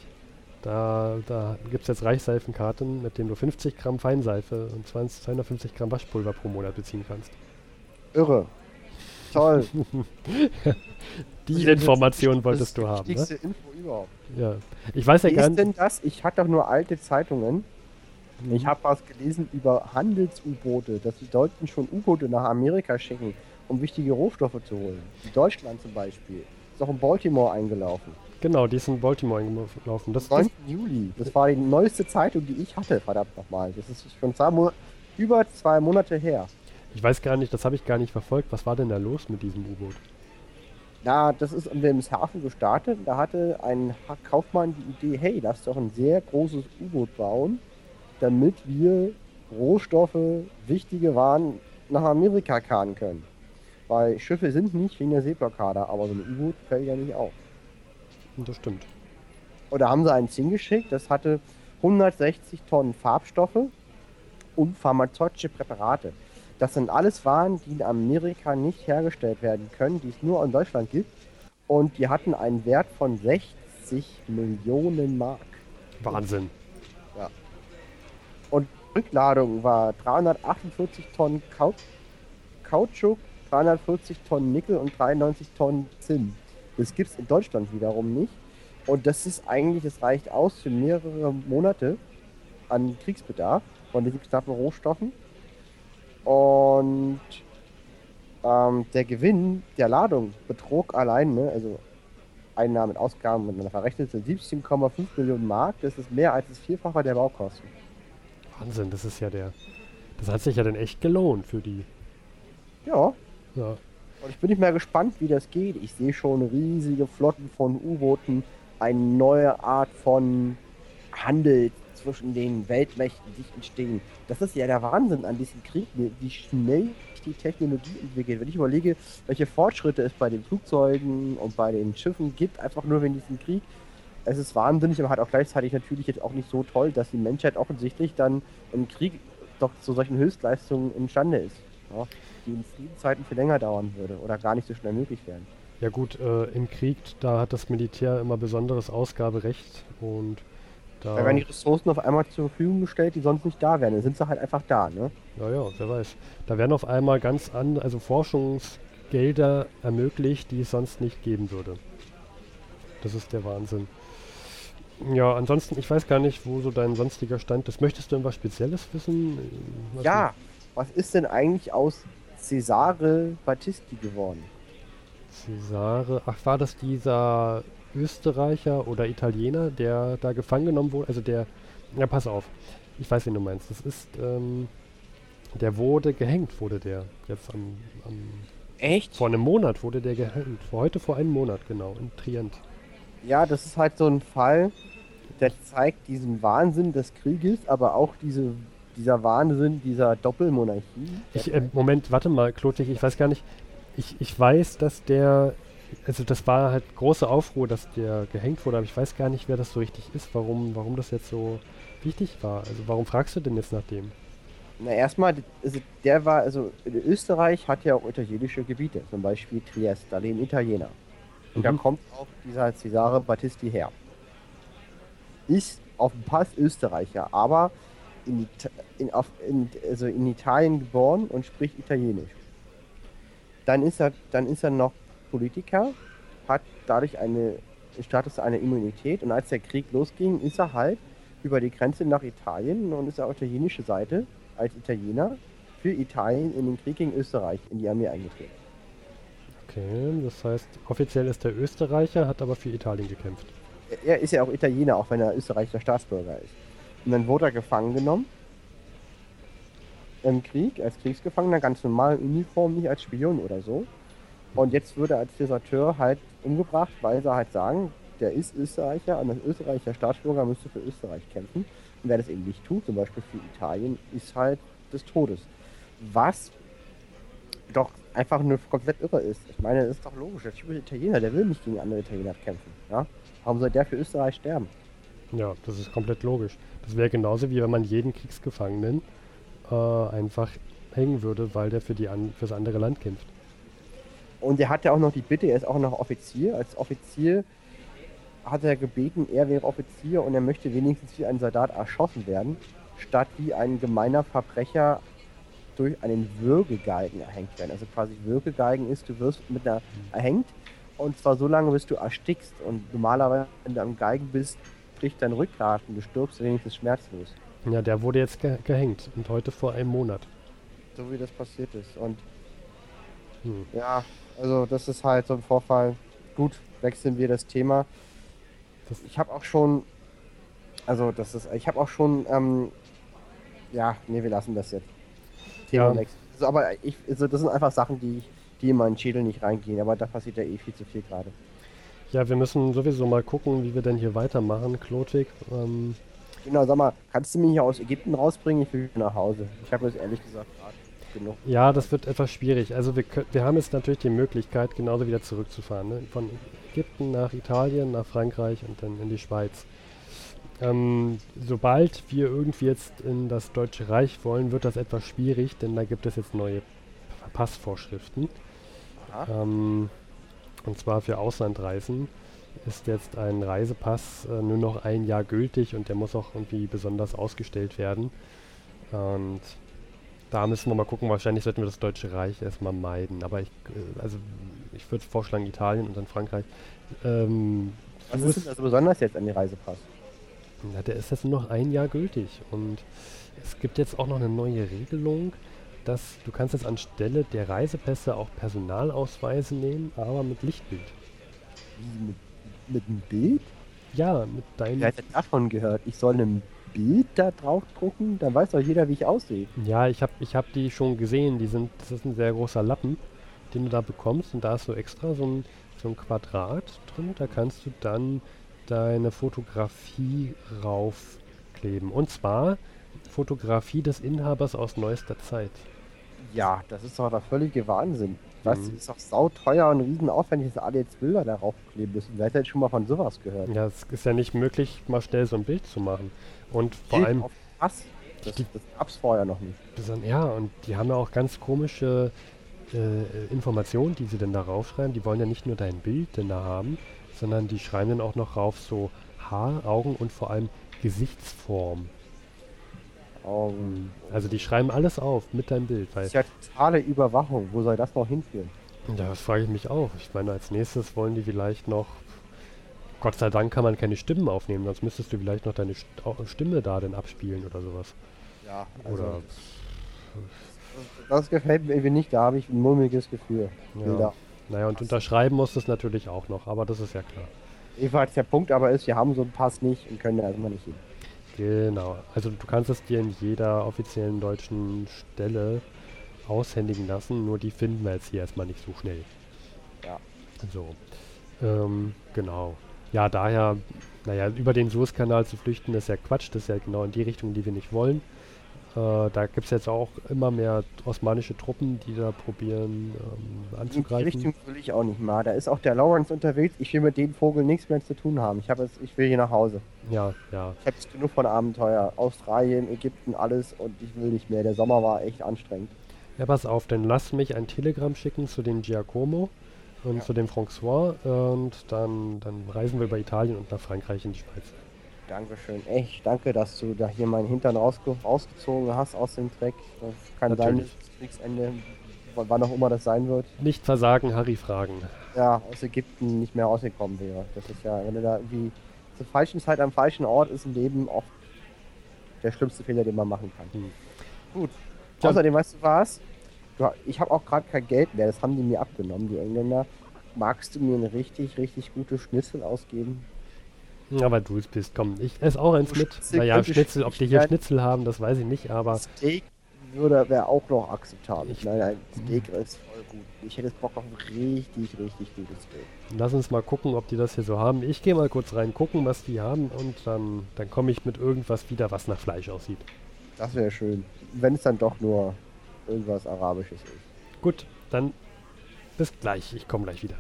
A: da, da gibt es jetzt Reichseifenkarten, mit denen du 50 Gramm Feinseife und 20, 250 Gramm Waschpulver pro Monat beziehen kannst.
B: Irre. Toll.
A: Die Information wolltest du haben, ne?
B: wichtigste Info überhaupt.
A: Ja. Ich weiß ja
B: Wie
A: gar
B: ist denn das? Ich hatte doch nur alte Zeitungen. Ich
A: Mhm.
B: habe was gelesen über Handels-U-Boote, dass die Deutschen schon U-Boote nach Amerika schicken, um wichtige Rohstoffe zu holen. Wie Deutschland zum Beispiel. Ist auch in Baltimore eingelaufen.
A: Genau, die ist in Baltimore eingelaufen. Das, das,
B: 9. Juli. Das war die neueste Zeitung, die ich hatte, verdammt nochmal. Das ist schon zwei Mo über zwei Monate her.
A: ich weiß gar nicht, das habe ich gar nicht verfolgt. Was war denn da los mit diesem U-Boot?
B: Na, das ist in Wilhelmshaven gestartet. Da hatte ein Kaufmann die Idee, hey, lass doch ein sehr großes U-Boot bauen, damit wir Rohstoffe, wichtige Waren nach Amerika karren können. Weil Schiffe sind nicht wegen der Seeblockade, aber so ein U-Boot fällt ja nicht auf.
A: Das stimmt.
B: Und da haben sie eins hingeschickt, das hatte 160 Tonnen Farbstoffe und pharmazeutische Präparate. Das sind alles Waren, die in Amerika nicht hergestellt werden können, die es nur in Deutschland gibt. Und die hatten einen Wert von 60 Millionen Mark.
A: Wahnsinn.
B: Und Rückladung war 348 Tonnen Kau Kautschuk, 340 Tonnen Nickel und 93 Tonnen Zinn. Das gibt es in Deutschland wiederum nicht. Und das ist eigentlich, das reicht aus für mehrere Monate an Kriegsbedarf von diesen knappen Rohstoffen. Und ähm, der Gewinn der Ladung betrug allein, ne, also Einnahmen und Ausgaben miteinander verrechnet, sind 17,5 Millionen Mark. Das ist mehr als das Vierfache der Baukosten.
A: Wahnsinn, das ist ja der. Das hat sich ja dann echt gelohnt für die.
B: Ja,
A: Ja.
B: Und ich bin nicht mehr gespannt, wie das geht. Ich sehe schon riesige Flotten von U-Booten, eine neue Art von Handel zwischen den Weltmächten sich entstehen. Das ist ja der Wahnsinn an diesem Krieg, wie schnell sich die Technologie entwickelt. Wenn ich überlege, welche Fortschritte es bei den Flugzeugen und bei den Schiffen gibt, einfach nur wegen diesem Krieg. Es ist wahnsinnig, aber halt auch gleichzeitig natürlich jetzt auch nicht so toll, dass die Menschheit offensichtlich dann im Krieg doch zu solchen Höchstleistungen imstande ist. Ja, die in Friedenszeiten viel länger dauern würde oder gar nicht so schnell möglich wären.
A: Ja gut, äh, im Krieg, da hat das Militär immer besonderes Ausgaberecht und da.
B: Da werden die Ressourcen auf einmal zur Verfügung gestellt, die sonst nicht da wären. Dann sind sie halt einfach da, ne?
A: Ja, ja, wer weiß. Da werden auf einmal ganz andere, also Forschungsgelder ermöglicht, die es sonst nicht geben würde. Das ist der Wahnsinn. Ja, ansonsten, ich weiß gar nicht, wo so dein sonstiger Stand ist. Möchtest du irgendwas Spezielles wissen? Was
B: Ja, was ist denn eigentlich aus Cesare Battisti geworden?
A: Cesare, ach, war das dieser Österreicher oder Italiener, der da gefangen genommen wurde? Also der, ja, pass auf, ich weiß, wen du meinst. Das ist, ähm, der wurde gehängt, wurde der jetzt am, am
B: Echt?
A: vor einem Monat wurde der gehängt. Vor heute vor einem Monat, genau, in Trient.
B: Ja, das ist halt so ein Fall, der zeigt diesen Wahnsinn des Krieges, aber auch diese, dieser Wahnsinn dieser Doppelmonarchie.
A: Ich, äh, Moment, warte mal, Klotig, ich weiß gar nicht. Ich, ich weiß, dass der, also das war halt große Aufruhr, dass der gehängt wurde, aber ich weiß gar nicht, wer das so richtig ist, warum, warum das jetzt so wichtig war. Also warum fragst du denn jetzt nach dem?
B: Na, erstmal, also der war, also Österreich hat ja auch italienische Gebiete, zum Beispiel Triest, da leben Italiener. Und da
A: Mhm.
B: kommt auch dieser Cesare Battisti her. Ist auf dem Pass Österreicher, aber in, Ita in, auf, in, also in Italien geboren und spricht Italienisch. Dann ist er, dann ist er noch Politiker, hat dadurch eine Status einer Immunität und als der Krieg losging, ist er halt über die Grenze nach Italien und ist auf italienische Seite als Italiener für Italien in den Krieg gegen Österreich in die Armee eingetreten.
A: Okay, das heißt, offiziell ist der Österreicher, hat aber für Italien gekämpft.
B: Er ist ja auch Italiener, auch wenn er österreichischer Staatsbürger ist. Und dann wurde er gefangen genommen im Krieg, als Kriegsgefangener, ganz normal in Uniform, nicht als Spion oder so. Und jetzt würde er als Deserteur halt umgebracht, weil sie halt sagen, der ist Österreicher und ein österreichischer Staatsbürger müsste für Österreich kämpfen. Und wer das eben nicht tut, zum Beispiel für Italien, ist halt des Todes. Was doch einfach nur komplett irre ist. Ich meine, das ist doch logisch. Der typische Italiener, der will nicht gegen andere Italiener kämpfen. Ja? Warum soll der für Österreich sterben?
A: Ja, das ist komplett logisch. Das wäre genauso wie wenn man jeden Kriegsgefangenen äh, einfach hängen würde, weil der für die an, fürs andere Land kämpft.
B: Und er hat ja auch noch die Bitte, er ist auch noch Offizier. Als Offizier hat er gebeten, er wäre Offizier und er möchte wenigstens wie ein Soldat erschossen werden, statt wie ein gemeiner Verbrecher durch einen Würgegalgen erhängt werden. Also quasi Würgegalgen ist, du wirst mit einer erhängt und zwar so lange, bis du erstickst. Und normalerweise, wenn du am Galgen bist, bricht dein Rückgrat und du stirbst wenigstens schmerzlos.
A: Ja, der wurde jetzt ge gehängt und heute vor einem Monat.
B: So wie das passiert ist. Und
A: Hm.
B: ja, also das ist halt so ein Vorfall. Gut, wechseln wir das Thema.
A: Das-
B: ich habe auch schon, also das ist, ich habe auch schon, ähm, ja, nee, wir lassen das jetzt. Thema
A: Ja.
B: Also, aber ich, also das sind einfach Sachen, die, die in meinen Schädel nicht reingehen. Aber da passiert ja eh viel zu viel gerade.
A: Ja, wir müssen sowieso mal gucken, wie wir denn hier weitermachen, Klotwig. Ähm,
B: Genau, sag mal, kannst du mich hier aus Ägypten rausbringen? Ich will nach Hause. Ich habe jetzt ehrlich gesagt gerade genug.
A: ja, das wird etwas schwierig. Also wir, wir haben jetzt natürlich die Möglichkeit, genauso wieder zurückzufahren. Ne? Von Ägypten nach Italien, nach Frankreich und dann in die Schweiz. Ähm, sobald wir irgendwie jetzt in das Deutsche Reich wollen, wird das etwas schwierig, denn da gibt es jetzt neue Passvorschriften.
B: Aha.
A: Ähm, und zwar für Auslandreisen ist jetzt ein Reisepass äh, nur noch ein Jahr gültig und der muss auch irgendwie besonders ausgestellt werden. Und da müssen wir mal gucken, wahrscheinlich sollten wir das Deutsche Reich erstmal meiden. Aber ich, äh, also ich würde vorschlagen Italien und dann Frankreich. Ähm,
B: Was ist denn also besonders jetzt an die Reisepass?
A: Ja, der ist jetzt nur noch ein Jahr gültig und es gibt jetzt auch noch eine neue Regelung, dass du kannst jetzt anstelle der Reisepässe auch Personalausweise nehmen, aber mit Lichtbild.
B: Wie, mit, mit einem Bild?
A: Ja, mit deinem.
B: Wer hat denn davon gehört? Ich soll ein Bild da drauf drucken? Dann weiß doch jeder, wie ich aussehe.
A: Ja, ich habe ich hab die schon gesehen. Die sind, das ist ein sehr großer Lappen, den du da bekommst und da ist so extra so ein, so ein Quadrat drin. Da kannst du dann deine Fotografie raufkleben. Und zwar Fotografie des Inhabers aus neuester Zeit.
B: Ja, das ist doch der völlige Wahnsinn. Was
A: Mhm.
B: ist doch sauteuer und riesenaufwendig, dass alle jetzt Bilder darauf kleben müssen. Wer hat denn schon mal von sowas gehört?
A: Ja, es ist ja nicht möglich, mal schnell so ein Bild zu machen. Und vor
B: Bild
A: allem,
B: auf Was? Das,
A: Die-
B: das gab's vorher noch nicht.
A: ja, und die haben ja auch ganz komische äh, Informationen, die sie denn da raufschreiben. Die wollen ja nicht nur dein Bild denn da haben, sondern die schreiben dann auch noch rauf so Haar, Augen und vor allem Gesichtsform.
B: Oh,
A: Also die schreiben alles auf mit deinem Bild. Weil,
B: das ist ja totale Überwachung. Wo soll das noch hinführen?
A: ja, das frage ich mich auch. Ich meine, als nächstes wollen die vielleicht noch. Gott sei Dank kann man keine Stimmen aufnehmen, sonst müsstest du vielleicht noch deine Stimme da denn abspielen oder sowas.
B: Ja, also
A: Oder
B: das gefällt mir irgendwie nicht. Da habe ich ein mulmiges Gefühl.
A: Ja. Naja, und unterschreiben muss es natürlich auch noch, aber das ist ja klar.
B: Jedenfalls der Punkt aber ist, wir haben so einen Pass nicht und können da erstmal nicht hin.
A: Genau. Also du kannst es dir in jeder offiziellen deutschen Stelle aushändigen lassen, nur die finden wir jetzt hier erstmal nicht so schnell.
B: Ja.
A: So. Ähm, genau. Ja, daher, naja, über den Suezkanal zu flüchten, ist ja Quatsch, das ist ja genau in die Richtung, die wir nicht wollen. Äh, da gibt es jetzt auch immer mehr osmanische Truppen, die da probieren ähm,
B: In die
A: anzugreifen.
B: Richtung will ich auch nicht mal. Da ist auch der Lawrence unterwegs. Ich will mit dem Vogel nichts mehr zu tun haben. Ich habe jetzt, ich will hier nach Hause.
A: Ja, ja.
B: Ich habe jetzt genug von Abenteuer. Australien, Ägypten, alles und ich will nicht mehr. Der Sommer war echt anstrengend.
A: Ja, pass auf, dann lass mich ein Telegramm schicken zu dem Giacomo und
B: Ja.
A: zu dem François und dann, dann reisen wir über Italien und nach Frankreich in die Schweiz.
B: Dankeschön. Echt, danke, dass du da hier meinen Hintern rausge rausgezogen hast aus dem Dreck. Das kann sein,
A: Natürlich.
B: Kriegsende, wann auch immer das sein wird.
A: Nicht versagen, Harry fragen.
B: Ja, aus Ägypten nicht mehr rausgekommen wäre. Das ist ja, wenn du da irgendwie zur falschen Zeit am falschen Ort ist im Leben oft der schlimmste Fehler, den man machen kann.
A: Hm.
B: Gut.
A: Tja.
B: Außerdem, weißt du was? Du, ich habe auch gerade kein Geld mehr. Das haben die mir abgenommen, die Engländer. Magst du mir eine richtig, richtig gute Schnitzel ausgeben?
A: Ja, weil du es bist. Komm, ich esse auch eins mit.
B: Schnitzel
A: Naja, Schnitzel, ob die hier Schnitzel haben, das weiß ich nicht, aber
B: Steak würde, wäre auch noch akzeptabel.
A: Ich-
B: nein, nein, Steak ist voll gut. Ich hätte jetzt Bock auf ein richtig, richtig gutes Steak.
A: Lass uns mal gucken, ob die das hier so haben. Ich gehe mal kurz rein gucken, was die haben und dann, dann komme ich mit irgendwas wieder, was nach Fleisch aussieht.
B: Das wäre schön. Wenn es dann doch nur irgendwas Arabisches ist.
A: Gut, dann bis gleich. Ich komme gleich wieder.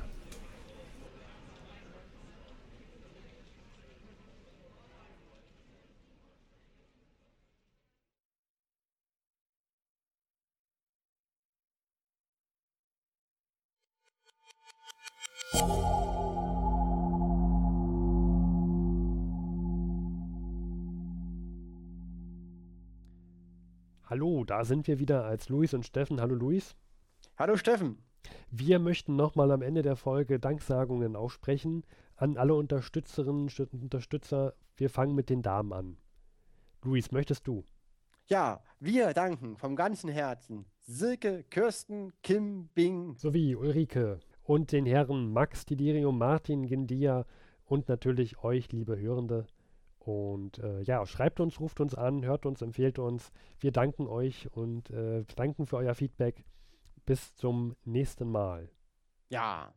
A: Da sind wir wieder als Luis und Steffen. Hallo Luis.
B: Hallo Steffen.
A: Wir möchten nochmal am Ende der Folge Danksagungen aussprechen an alle Unterstützerinnen und Unterstützer. Wir fangen mit den Damen an. Luis, möchtest du?
B: Ja, wir danken vom ganzen Herzen Silke, Kirsten, Kim, Bing.
A: Sowie Ulrike und den Herren Max, Delirium, Martin, Gindia und natürlich euch, liebe Hörende. Und äh, ja, schreibt uns, ruft uns an, hört uns, empfehlt uns. Wir danken euch und äh, danken für euer Feedback. Bis zum nächsten Mal.
B: Ja,